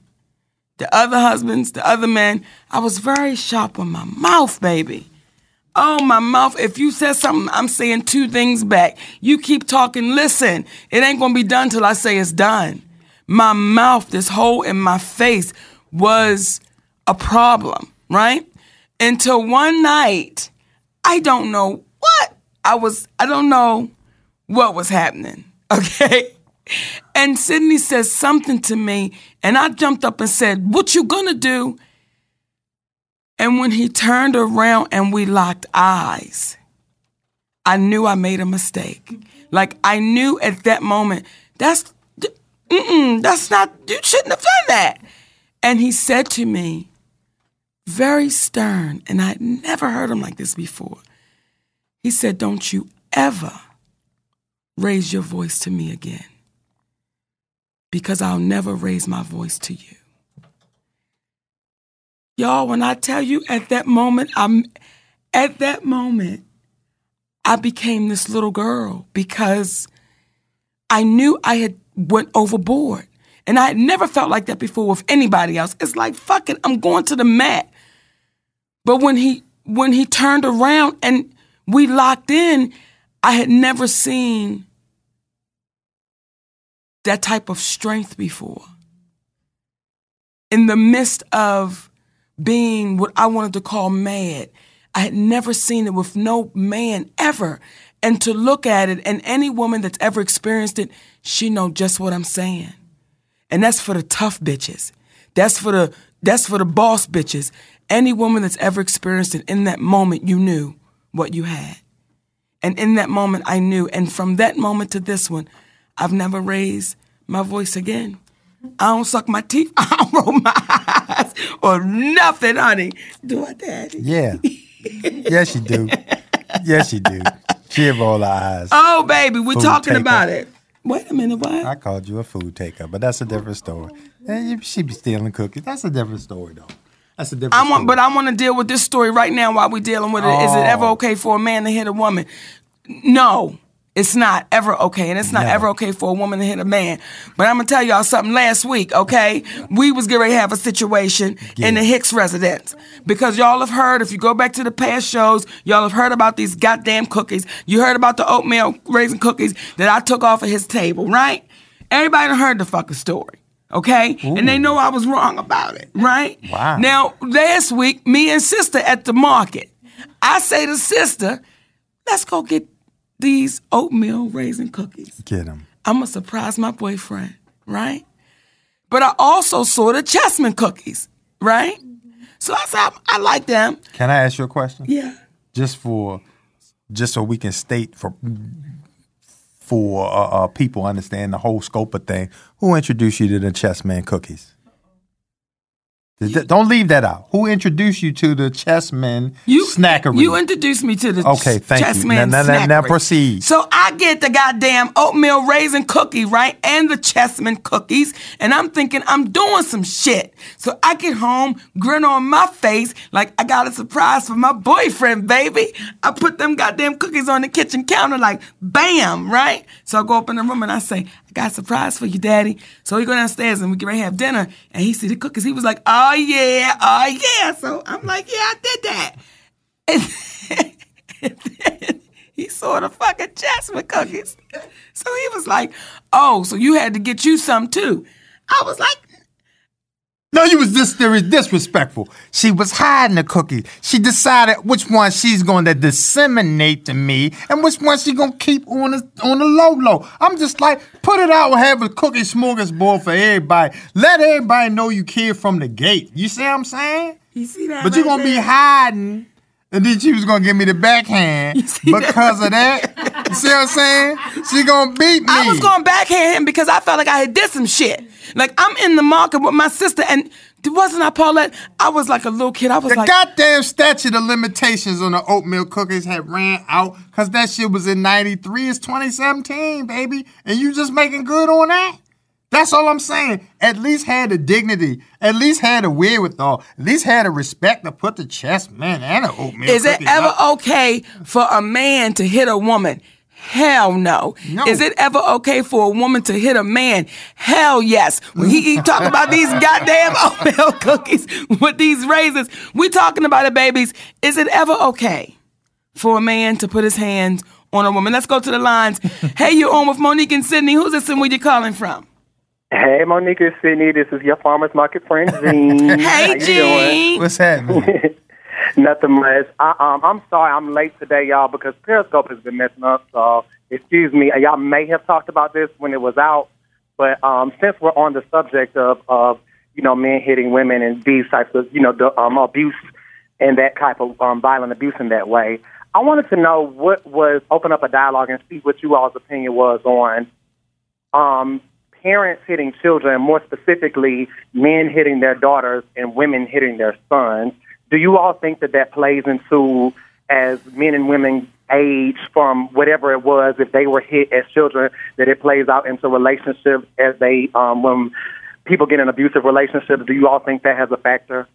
the other husbands, the other men, I was very sharp on my mouth, baby. Oh, my mouth. If you said something, I'm saying two things back. You keep talking, listen. It ain't gonna be done till I say it's done. My mouth, this hole in my face, was a problem, right? Until one night, I don't know what I was, I don't know what was happening, okay? And Sydney says something to me, and I jumped up and said, What you gonna do? And when he turned around and we locked eyes, I knew I made a mistake. Like I knew at that moment, that's that's not you shouldn't have done that. And he said to me, very stern, and I'd never heard him like this before. He said, Don't you ever raise your voice to me again. because I'll never raise my voice to you. Y'all, when I tell you at that moment, I'm at that moment, I became this little girl because I knew I had went overboard. And I had never felt like that before with anybody else. It's like, fuck it, I'm going to the mat. But when he when he turned around and we locked in, I had never seen that type of strength before. In the midst of being what I wanted to call mad, I had never seen it with no man ever. And to look at it, and any woman that's ever experienced it, she know just what I'm saying. And that's for the tough bitches. That's for the that's for the boss bitches. Any woman that's ever experienced it in that moment, you knew what you had. And in that moment, I knew. And from that moment to this one, I've never raised my voice again. I don't suck my teeth. I don't roll my eyes or nothing, honey. Do I, Daddy? Yeah. yes, you do. Yes, you do. She roll her eyes. Oh, baby, we're Food talking taker. about it. Wait a minute, what? I called you a food taker, but that's a different story. And she be stealing cookies. That's a different story, though. That's a different I story. want, but I want to deal with this story right now while we're dealing with it. Is it ever Oh. okay for a man to hit a woman? No, it's not ever okay, and it's not Never. ever okay for a woman to hit a man. But I'm gonna tell y'all something. Last week, okay, we was getting ready to have a situation in the Hicks residence because y'all have heard. If you go back to the past shows, y'all have heard about these goddamn cookies. You heard about the oatmeal raisin cookies that I took off of his table, right? Everybody heard the fucking story. Okay, and they know I was wrong about it, right? Wow. Now, last week, me and sister at the market, I say to sister, let's go get these oatmeal raisin cookies. Get them. I'm gonna surprise my boyfriend, right? But I also saw the chessman cookies, right? So I said, I, like them. Can I ask you a question? Yeah. Just for, just so we can state for, for uh, uh, people understand the whole scope of thing. Who introduced you to the Chessman cookies? Don't leave that out. Who introduced you to the Chessman You snackery? You introduced me to the Okay, thank you. Now- now- now- now proceed. So I get the goddamn oatmeal raisin cookie, right, and the Chessman cookies, and I'm thinking I'm doing some shit. So I get home, grin on my face, like I got a surprise for my boyfriend, baby. I put them goddamn cookies on the kitchen counter, like bam, right? So I go up in the room and I say, got a surprise for you, daddy. So we go downstairs and we get ready to have dinner, and he see the cookies. He was like, Oh yeah, oh yeah. So I'm like, Yeah, I did that. And and then he saw the fucking Chessman cookies. So he was like, Oh, so you had to get you some too. I was like, No, you was dis- there is disrespectful. She was hiding the cookies. She decided which one she's going to disseminate to me and which one she going to keep on the, on the low low. I'm just like, put it out and have a cookie smorgasbord for everybody. Let everybody know you care from the gate. You see what I'm saying? You see that? But you're going to be hiding. And then she was gonna give me the backhand see that? because of that. You see what I'm saying? She gonna beat me. I was gonna backhand him because I felt like I had did some shit. Like I'm in the market with my sister, and wasn't I Paulette? I was like a little kid. I was The like, goddamn statute of limitations on the oatmeal cookies had ran out because that shit was in 93. It's 2017, baby. And you just making good on that? That's all I'm saying. At least had the dignity. At least had the wherewithal. At least had the respect to put the Chessman and the oatmeal Is it ever up. okay for a man to hit a woman? Hell no. No. Is it ever okay for a woman to hit a man? Hell yes. When he, he talk about these goddamn oatmeal cookies with these raisins, we talking about it, babies. Is it ever okay for a man to put his hands on a woman? Let's go to the lines. hey, you're on with Monique and Sydney. Who's this and where you calling from? Hey, Monique and Sydney. This is your farmer's market friend, Jean. How Hey, you doing? Gene. What's happening? Nothing much. I, um, I'm sorry I'm late today, y'all, because Periscope has been messing up. So, excuse me. Y'all may have talked about this when it was out, but um, since we're on the subject of, of you know men hitting women and these types of you know the, um, abuse and that type of um, violent abuse in that way, I wanted to know what was open up a dialogue and see what you all's opinion was on um, parents hitting children, more specifically, men hitting their daughters and women hitting their sons. Do you all think that that plays into as men and women age from whatever it was, if they were hit as children, that it plays out into relationships as they, um, when people get in abusive relationships. Do you all think that has a factor?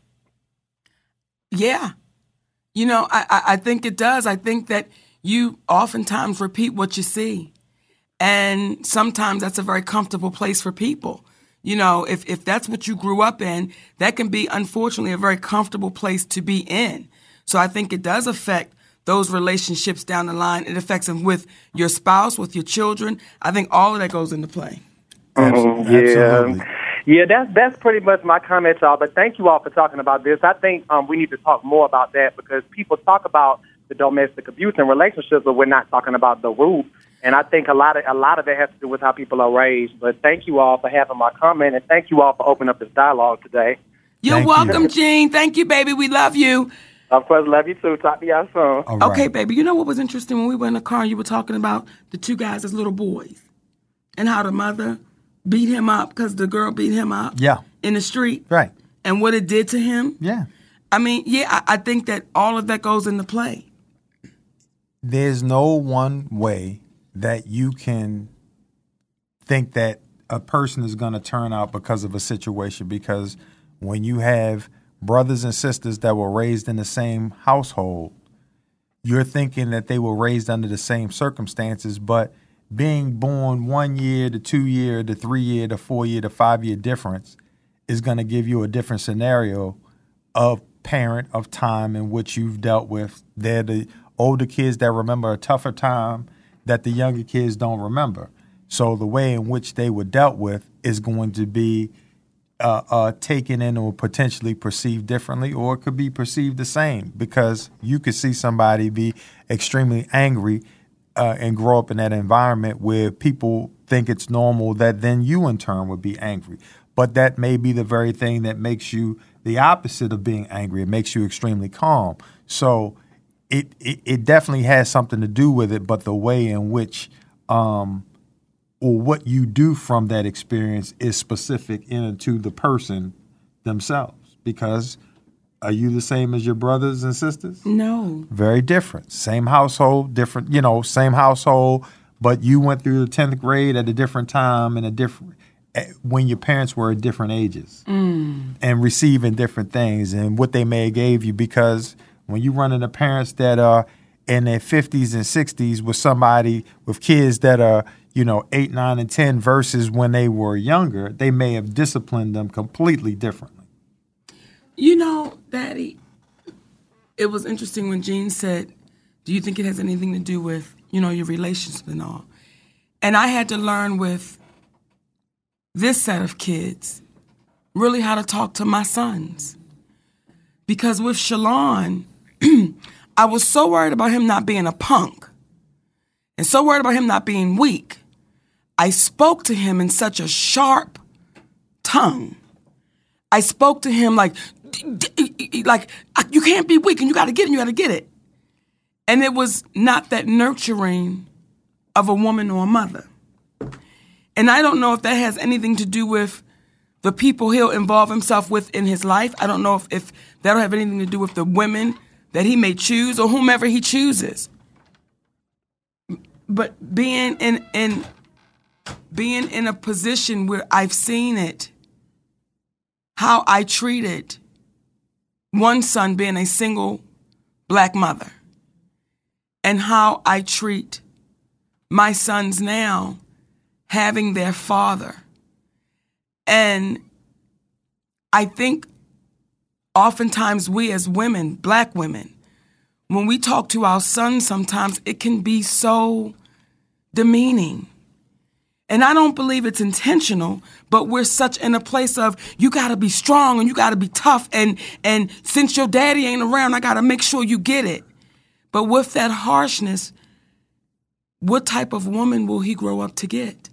Yeah. You know, I, I think it does. I think that you oftentimes repeat what you see. And sometimes that's a very comfortable place for people. You know, if, if that's what you grew up in, that can be unfortunately a very comfortable place to be in. So I think it does affect those relationships down the line. It affects them with your spouse, with your children. I think all of that goes into play. Mhm, Yeah. Yeah, that's that's pretty much my comment, y'all. But thank you all for talking about this. I think um, we need to talk more about that because people talk about the domestic abuse and relationships, but we're not talking about the root. And I think a lot of a lot of it has to do with how people are raised. But thank you all for having my comment, and thank you all for opening up this dialogue today. You're welcome, Gene. Thank you, baby. We love you. Of course, love you too. Talk to y'all soon. Okay, baby. You know what was interesting when we were in the car? You were talking about the two guys as little boys, and how the mother beat him up because the girl beat him up Yeah. in the street, Right. and what it did to him. Yeah. I mean, yeah, I, I think that all of that goes into play. There's no one way that you can think that a person is going to turn out because of a situation because when you have brothers and sisters that were raised in the same household you're thinking that they were raised under the same circumstances but being born one year to two year to three year to four year to five year difference is going to give you a different scenario of parent of time in which you've dealt with. They're the older kids that remember a tougher time that the younger kids don't remember. So the way in which they were dealt with is going to be uh, uh, taken in or potentially perceived differently, or it could be perceived the same because you could see somebody be extremely angry uh, and grow up in that environment where people think it's normal that then you in turn would be angry. But that may be the very thing that makes you the opposite of being angry. It makes you extremely calm. So it, it, it definitely has something to do with it, but the way in which um, or what you do from that experience is specific into the person themselves. Because are you the same as your brothers and sisters? No. Very different. Same household, different, you know, same household, but you went through the 10th grade at a different time and a different eh, when your parents were at different ages Mm. and receiving different things and what they may have gave you because when you run into parents that are in their 50s and 60s with somebody with kids that are you know 8 9 and 10 versus when they were younger they may have disciplined them completely differently You know, Daddy, it was interesting when jean said, Do you think it has anything to do with, you know, your relationship and all? And I had to learn with this set of kids really how to talk to my sons. Because with Shalon, I was so worried about him not being a punk and so worried about him not being weak. I spoke to him in such a sharp tongue. I spoke to him like, like you can't be weak and you got to get it, you got to get it. And it was not that nurturing of a woman or a mother. And I don't know if that has anything to do with the people he'll involve himself with in his life. I don't know if, if that'll have anything to do with the women that he may choose or whomever he chooses. But being in in being in a position where I've seen it, how I treated one son being a single black mother, and how I treat my sons now having their father. And I think oftentimes we as women, black women, when we talk to our sons, sometimes it can be so demeaning. And I don't believe it's intentional, but we're such in a place of you got to be strong and you got to be tough and and since your daddy ain't around, I got to make sure you get it. But with that harshness, what type of woman will he grow up to get?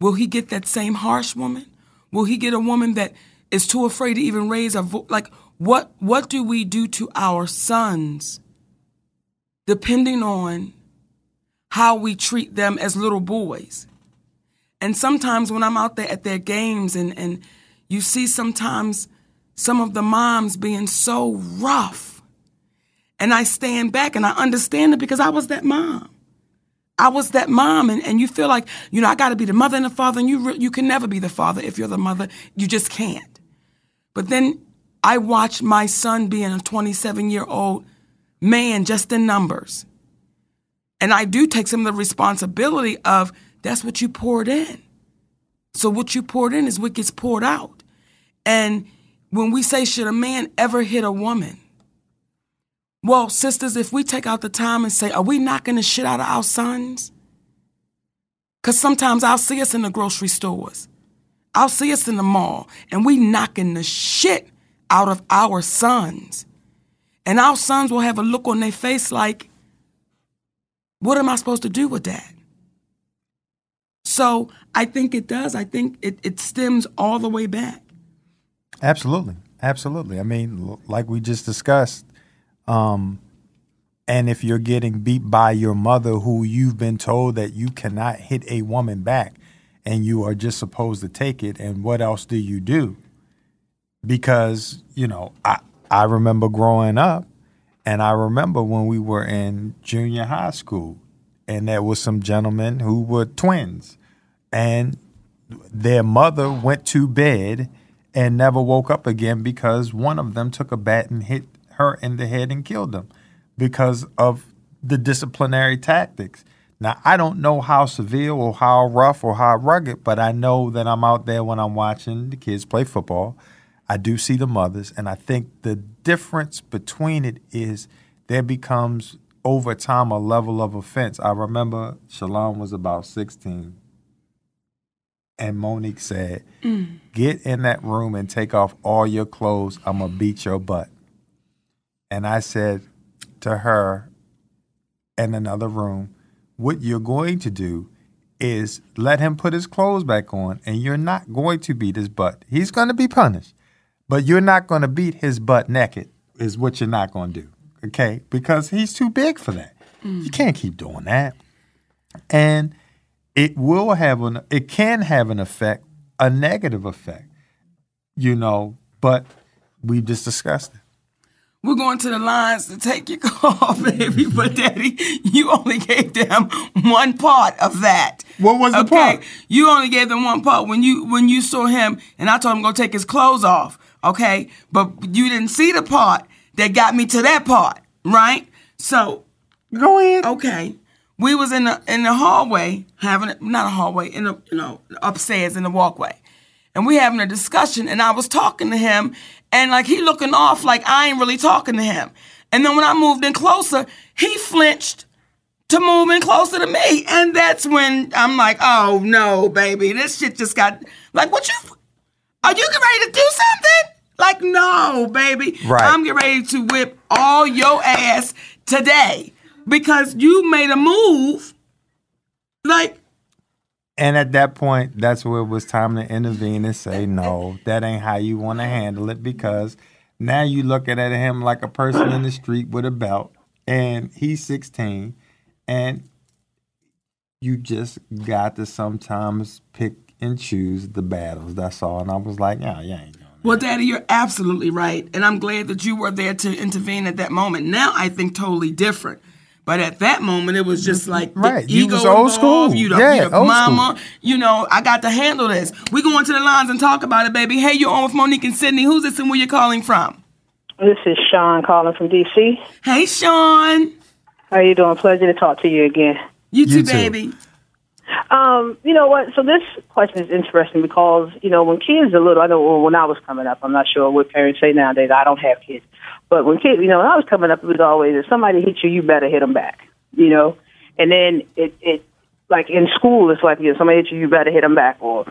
Will he get that same harsh woman? Will he get a woman that is too afraid to even raise a vo- like what what do we do to our sons depending on how we treat them as little boys? And sometimes when I'm out there at their games and, and you see sometimes some of the moms being so rough. And I stand back and I understand it because I was that mom. I was that mom, and, and you feel like, you know, I got to be the mother and the father, and you, re- you can never be the father if you're the mother. You just can't. But then I watched my son being a 27 year old man just in numbers. And I do take some of the responsibility of that's what you poured in. So what you poured in is what gets poured out. And when we say, should a man ever hit a woman? Well, sisters, if we take out the time and say, are we knocking the shit out of our sons? Because sometimes I'll see us in the grocery stores. I'll see us in the mall, and we knocking the shit out of our sons. And our sons will have a look on their face like, what am I supposed to do with that? So I think it does. I think it, it stems all the way back. Absolutely. Absolutely. I mean, like we just discussed, um, and if you're getting beat by your mother, who you've been told that you cannot hit a woman back, and you are just supposed to take it, and what else do you do? Because you know, I I remember growing up, and I remember when we were in junior high school, and there was some gentlemen who were twins, and their mother went to bed and never woke up again because one of them took a bat and hit her in the head and killed them because of the disciplinary tactics. Now, I don't know how severe or how rough or how rugged, but I know that I'm out there when I'm watching the kids play football. I do see the mothers, and I think the difference between it is there becomes over time a level of offense. I remember Shalon was about 16 and Monique said, Mm. Get in that room and take off all your clothes. I'm going to beat your butt. And I said to her in another room, What you're going to do is let him put his clothes back on, and you're not going to beat his butt. He's going to be punished, but you're not going to beat his butt naked, is what you're not going to do. Okay? Because he's too big for that. You mm. can't keep doing that. And it will have an it can have an effect, a negative effect, you know, but we just discussed it. We're going to the lines to take your call, baby. But daddy, you only gave them one part of that. What was the okay? part? You only gave them one part when you when you saw him and I told him go take his clothes off. Okay? But you didn't see the part that got me to that part, right? So go ahead. Okay. We was in the in the hallway having not a hallway in the you know upstairs in the walkway, and we having a discussion. And I was talking to him, and like he looking off like I ain't really talking to him. And then when I moved in closer, he flinched to move in closer to me, and that's when I'm like, oh no, baby, this shit just got like what you are you getting ready to do something? Like no, baby, Right. I'm getting ready to whip all your ass today because you made a move. Like And at that point, that's where it was time to intervene and say, no, that ain't how you want to handle it because now you looking at him like a person in the street with a belt and he's 16 and you just got to sometimes pick and choose the battles. That's all. And I was like, yeah, yeah, ain't doing Well, Daddy, you're absolutely right. And I'm glad that you were there to intervene at that moment. Now I think totally different. But at that moment, it was just like the Right. You ego was old involved, school. You the, Yeah, you the old mama. You know, I got to handle this. We go into the lines and talk about it, baby. Hey, you're on with Monique and Sydney. Who's this and where you calling from? This is Sean calling from DC. Hey, Sean. How you doing? Pleasure to talk to you again. You too, baby. Um, you know what? So this question is interesting because you know when kids are little. I know when I was coming up. I'm not sure what parents say nowadays. I don't have kids, but when kids, you know, when I was coming up, it was always if somebody hits you, you better hit them back. You know, and then it it like in school, it's like you know, somebody hits you, you better hit them back. Or,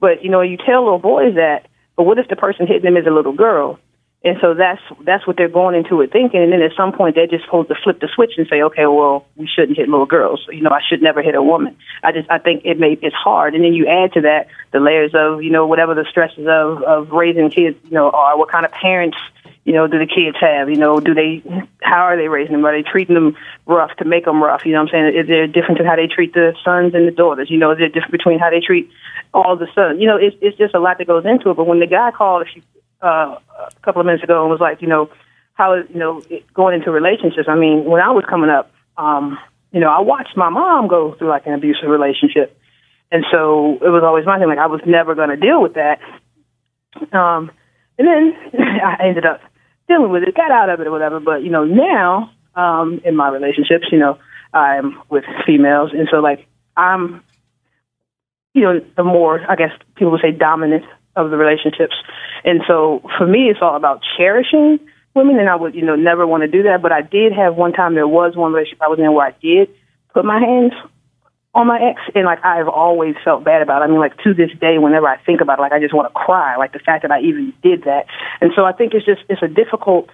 but you know, you tell little boys that. But what if the person hitting them is a little girl? And so that's that's what they're going into it thinking. And then at some point, they're just supposed to flip the switch and say, okay, well, we shouldn't hit little girls. You know, I should never hit a woman. I just I think it may it's hard. And then you add to that the layers of you know whatever the stresses of of raising kids you know are. What kind of parents you know do the kids have? You know, do they how are they raising them? Are they treating them rough to make them rough? You know what I'm saying? Is there a difference in how they treat the sons and the daughters? You know, is there a difference between how they treat all the sons? You know, it's it's just a lot that goes into it. But when the guy called a few uh, a couple of minutes ago and was like, you know, how you know going into relationships. I mean, when I was coming up, um, you know, I watched my mom go through like an abusive relationship, and so it was always my thing. Like I was never going to deal with that. Um, and then I ended up dealing with it, got out of it or whatever. But you know, now um, in my relationships, you know, I'm with females, and so like I'm, you know, the more I guess people would say dominant of the relationships, and so for me, it's all about cherishing women, and I would you know never want to do that. But I did have one time there was one relationship I was in where I did put my hands on my ex, and like I've always felt bad about it. I mean, like to this day, whenever I think about it, like I just want to cry. Like the fact that I even did that, and so I think it's just it's a difficult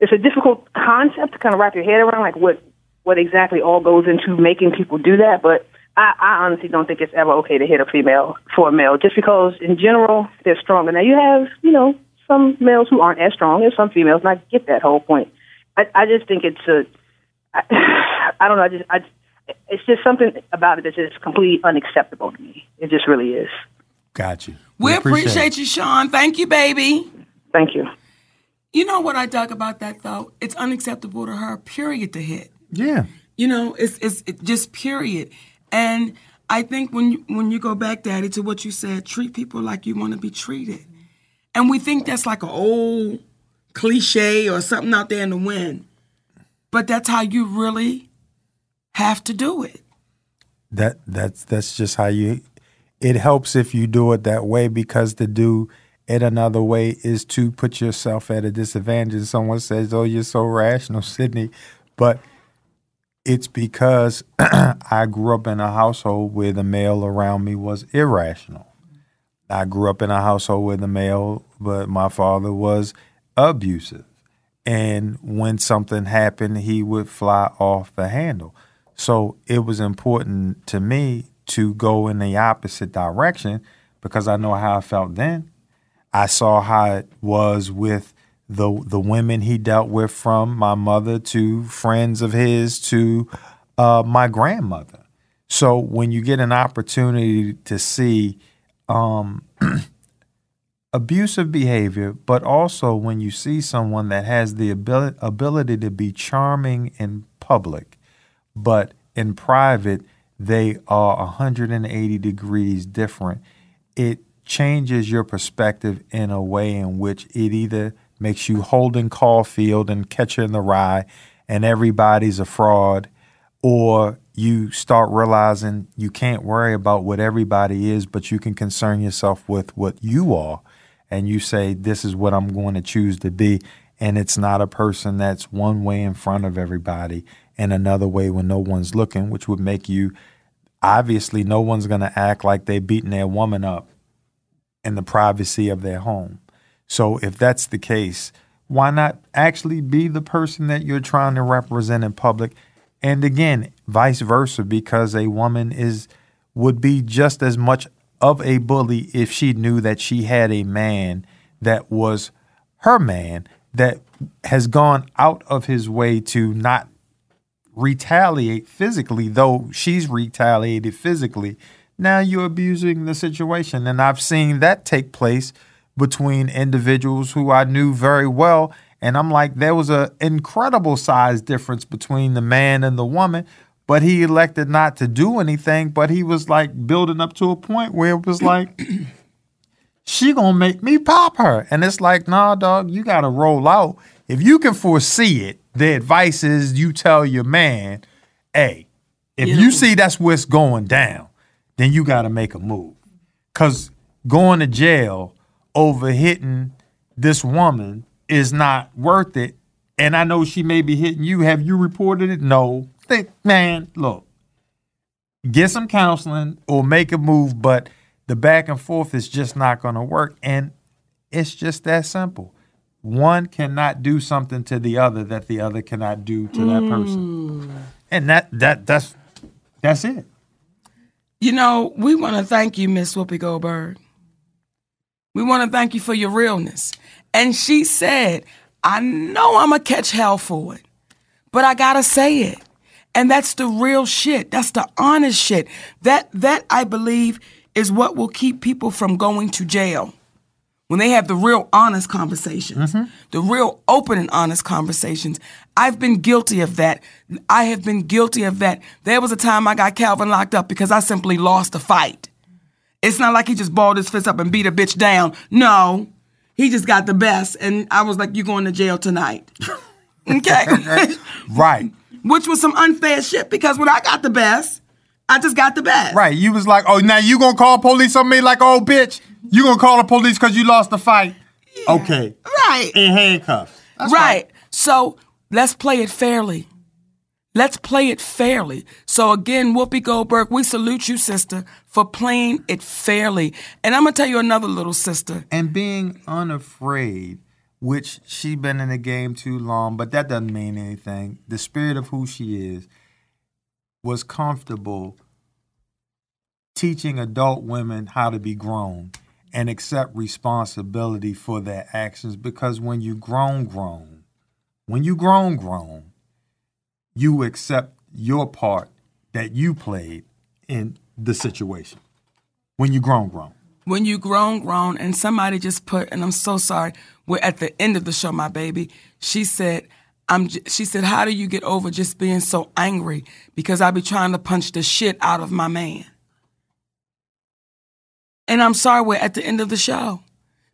it's a difficult concept to kind of wrap your head around, like what what exactly all goes into making people do that. But I, I honestly don't think it's ever okay to hit a female for a male, just because in general they're stronger. Now you have you know some males who aren't as strong as some females, and I get that whole point. I, I just think it's a I, I don't know. I just I it's just something about it that's just completely unacceptable to me. It just really is. Got you. We, appreciate, you, Sean. Thank you, baby. Thank you. You know what I dug about that though? It's unacceptable to her. Period. To hit. Yeah. You know, it's it's it just period. And I think when you, when you go back, Daddy, to what you said, treat people like you want to be treated. And we think that's like an old cliche or something out there in the wind. But that's how you really have to do it. That that's that's just how you. It helps if you do it that way because to do it another way is to put yourself at a disadvantage. Someone says, "Oh, you're so rational, Sydney," but it's because I grew up in a household where the male around me was irrational. I grew up in a household where the male, but my father was abusive. And when something happened, he would fly off the handle. So it was important to me to go in the opposite direction because I know how I felt then. I saw how it was with the the women he dealt with from my mother to friends of his to uh, my grandmother. So when you get an opportunity to see um, abusive behavior, but also when you see someone that has the ability, ability to be charming in public, but in private they are 180 degrees different, it changes your perspective in a way in which it either makes you Holden Caulfield and Catcher in the Rye and everybody's a fraud, or you start realizing you can't worry about what everybody is, but you can concern yourself with what you are. And you say, This is what I'm going to choose to be. And it's not a person that's one way in front of everybody and another way when no one's looking, which would make you obviously no one's going to act like they're beating their woman up in the privacy of their home. So if that's the case, why not actually be the person that you're trying to represent in public? And again, vice versa, because a woman is would be just as much of a bully if she knew that she had a man that was her man that has gone out of his way to not retaliate physically, though she's retaliated physically. Now you're abusing the situation. And I've seen that take place between individuals who I knew very well. And I'm like, there was an incredible size difference between the man and the woman, but he elected not to do anything. But he was like building up to a point where it was like, she gonna make me pop her. And it's like, nah, dog, you gotta roll out. If you can foresee it, the advice is you tell your man, hey, if you, see that's what's going down, then you gotta make a move. Cause going to jail over hitting this woman is not worth it. And I know she may be hitting you. Have you reported it? No. Think, man, look, get some counseling or make a move, but the back and forth is just not going to work. And it's just that simple. One cannot do something to the other that the other cannot do to that hmm. person. And that that that's that's it. You know, we want to thank you, Miss Whoopi Goldberg. We want to thank you for your realness. And she said, I know I'm going to catch hell for it, but I got to say it. And that's the real shit. That's the honest shit. That, that I believe is what will keep people from going to jail. when they have the real honest conversations, mm-hmm. the real open and honest conversations. I've been guilty of that. I have been guilty of that. There was a time I got Calvin locked up because I simply lost a fight. It's not like he just balled his fist up and beat a bitch down. No, he just got the best. And I was like, you going to jail tonight. okay. Right. Which was some unfair shit because when I got the best, I just got the best. Right. You was like, oh, now you gonna call police on me like, oh, bitch, you gonna call the police because you lost the fight. Okay. Right. In handcuffs. That's right. So let's play it fairly. Let's play it fairly. So again, Whoopi Goldberg, we salute you, sister, for playing it fairly. And I'm gonna tell you another little sister. And being unafraid, which she been in the game too long, but that doesn't mean anything. The spirit of who she is was comfortable teaching adult women how to be grown and accept responsibility for their actions because when you grown grown, when you grown grown, you accept your part that you played in the situation. When you grown grown. When you grown, grown, and somebody just put, and I'm so sorry, we're at the end of the show, my baby. She said, I'm, j- she said, how do you get over just being so angry? Because I be trying to punch the shit out of my man. And I'm sorry we're at the end of the show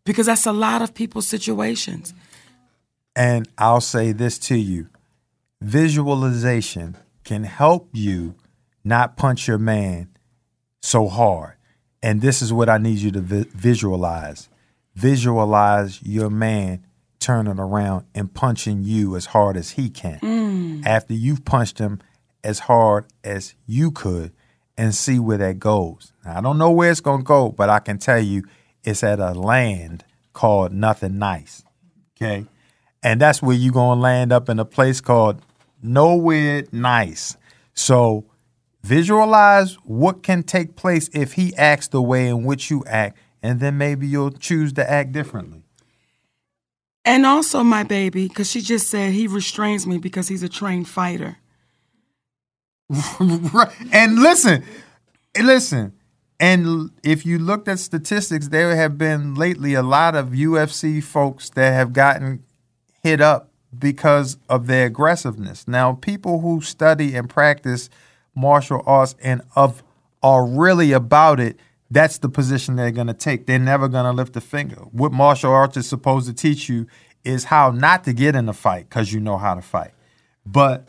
because that's a lot of people's situations. And I'll say this to you visualization can help you not punch your man so hard. And this is what I need you to vi- visualize visualize your man turning around and punching you as hard as he can. Mm. After you've punched him as hard as you could and see where that goes. Now, I don't know where it's going to go, but I can tell you it's at a land called Nothing Nice. Okay? And that's where you're going to land up in a place called Nowhere Nice. So visualize what can take place if he acts the way in which you act, and then maybe you'll choose to act differently. And also, my baby, because she just said he restrains me because he's a trained fighter. right. And listen, listen. And if you looked at statistics, there have been lately a lot of UFC folks that have gotten hit up because of their aggressiveness. Now, people who study and practice martial arts and of are really about it, that's the position they're going to take. They're never going to lift a finger. What martial arts is supposed to teach you is how not to get in a fight because you know how to fight. But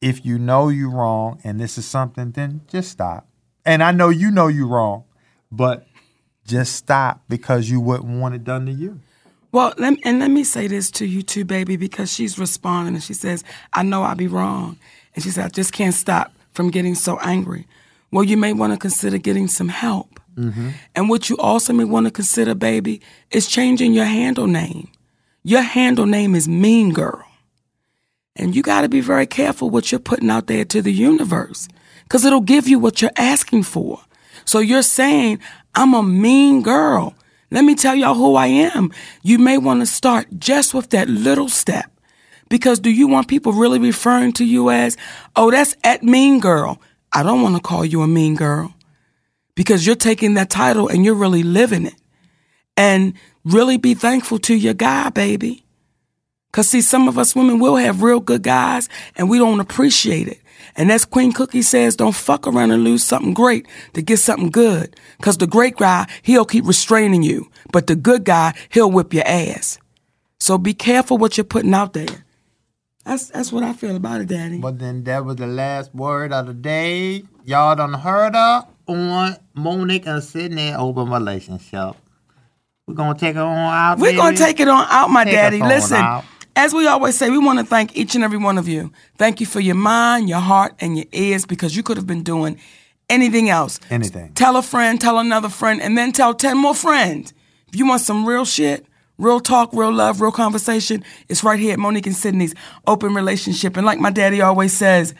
if you know you're wrong and this is something, then just stop. And I know you know you're wrong, but just stop because you wouldn't want it done to you. Well, let, and let me say this to you too, baby, because she's responding and she says, I know I'll be wrong. And she said, I just can't stop from getting so angry. Well, you may want to consider getting some help. Mm-hmm. And what you also may want to consider, baby, is changing your handle name. Your handle name is Mean Girl. And you got to be very careful what you're putting out there to the universe because it'll give you what you're asking for. So you're saying, I'm a mean girl. Let me tell y'all who I am. You may want to start just with that little step. Because do you want people really referring to you as, oh, that's at mean girl? I don't want to call you a mean girl because you're taking that title and you're really living it. And really be thankful to your guy, baby. Because, see, some of us women will have real good guys and we don't appreciate it. And as Queen Cookie says, don't fuck around and lose something great to get something good. Because the great guy, he'll keep restraining you. But the good guy, he'll whip your ass. So be careful what you're putting out there. That's that's what I feel about it, Daddy. But then that was the last word of the day. Y'all done heard her on Mo'Nique and Sidney open relationship. We're gonna take it on out. We're gonna take it on out, my Take daddy. Listen, out. As we always say, we want to thank each and every one of you. Thank you for your mind, your heart, and your ears because you could have been doing anything else. Anything. Tell a friend, tell another friend, and then tell 10 more friends. If you want some real shit, real talk, real love, real conversation, it's right here at Mo'Nique and Sidney's Open Relationship. And like my daddy always says,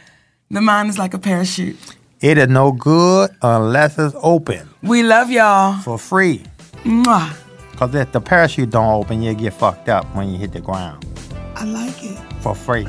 the mind is like a parachute. It is no good unless it's open We love y'all. for free. Mwah. Cause if the parachute don't open, you get fucked up when you hit the ground I like it. for free.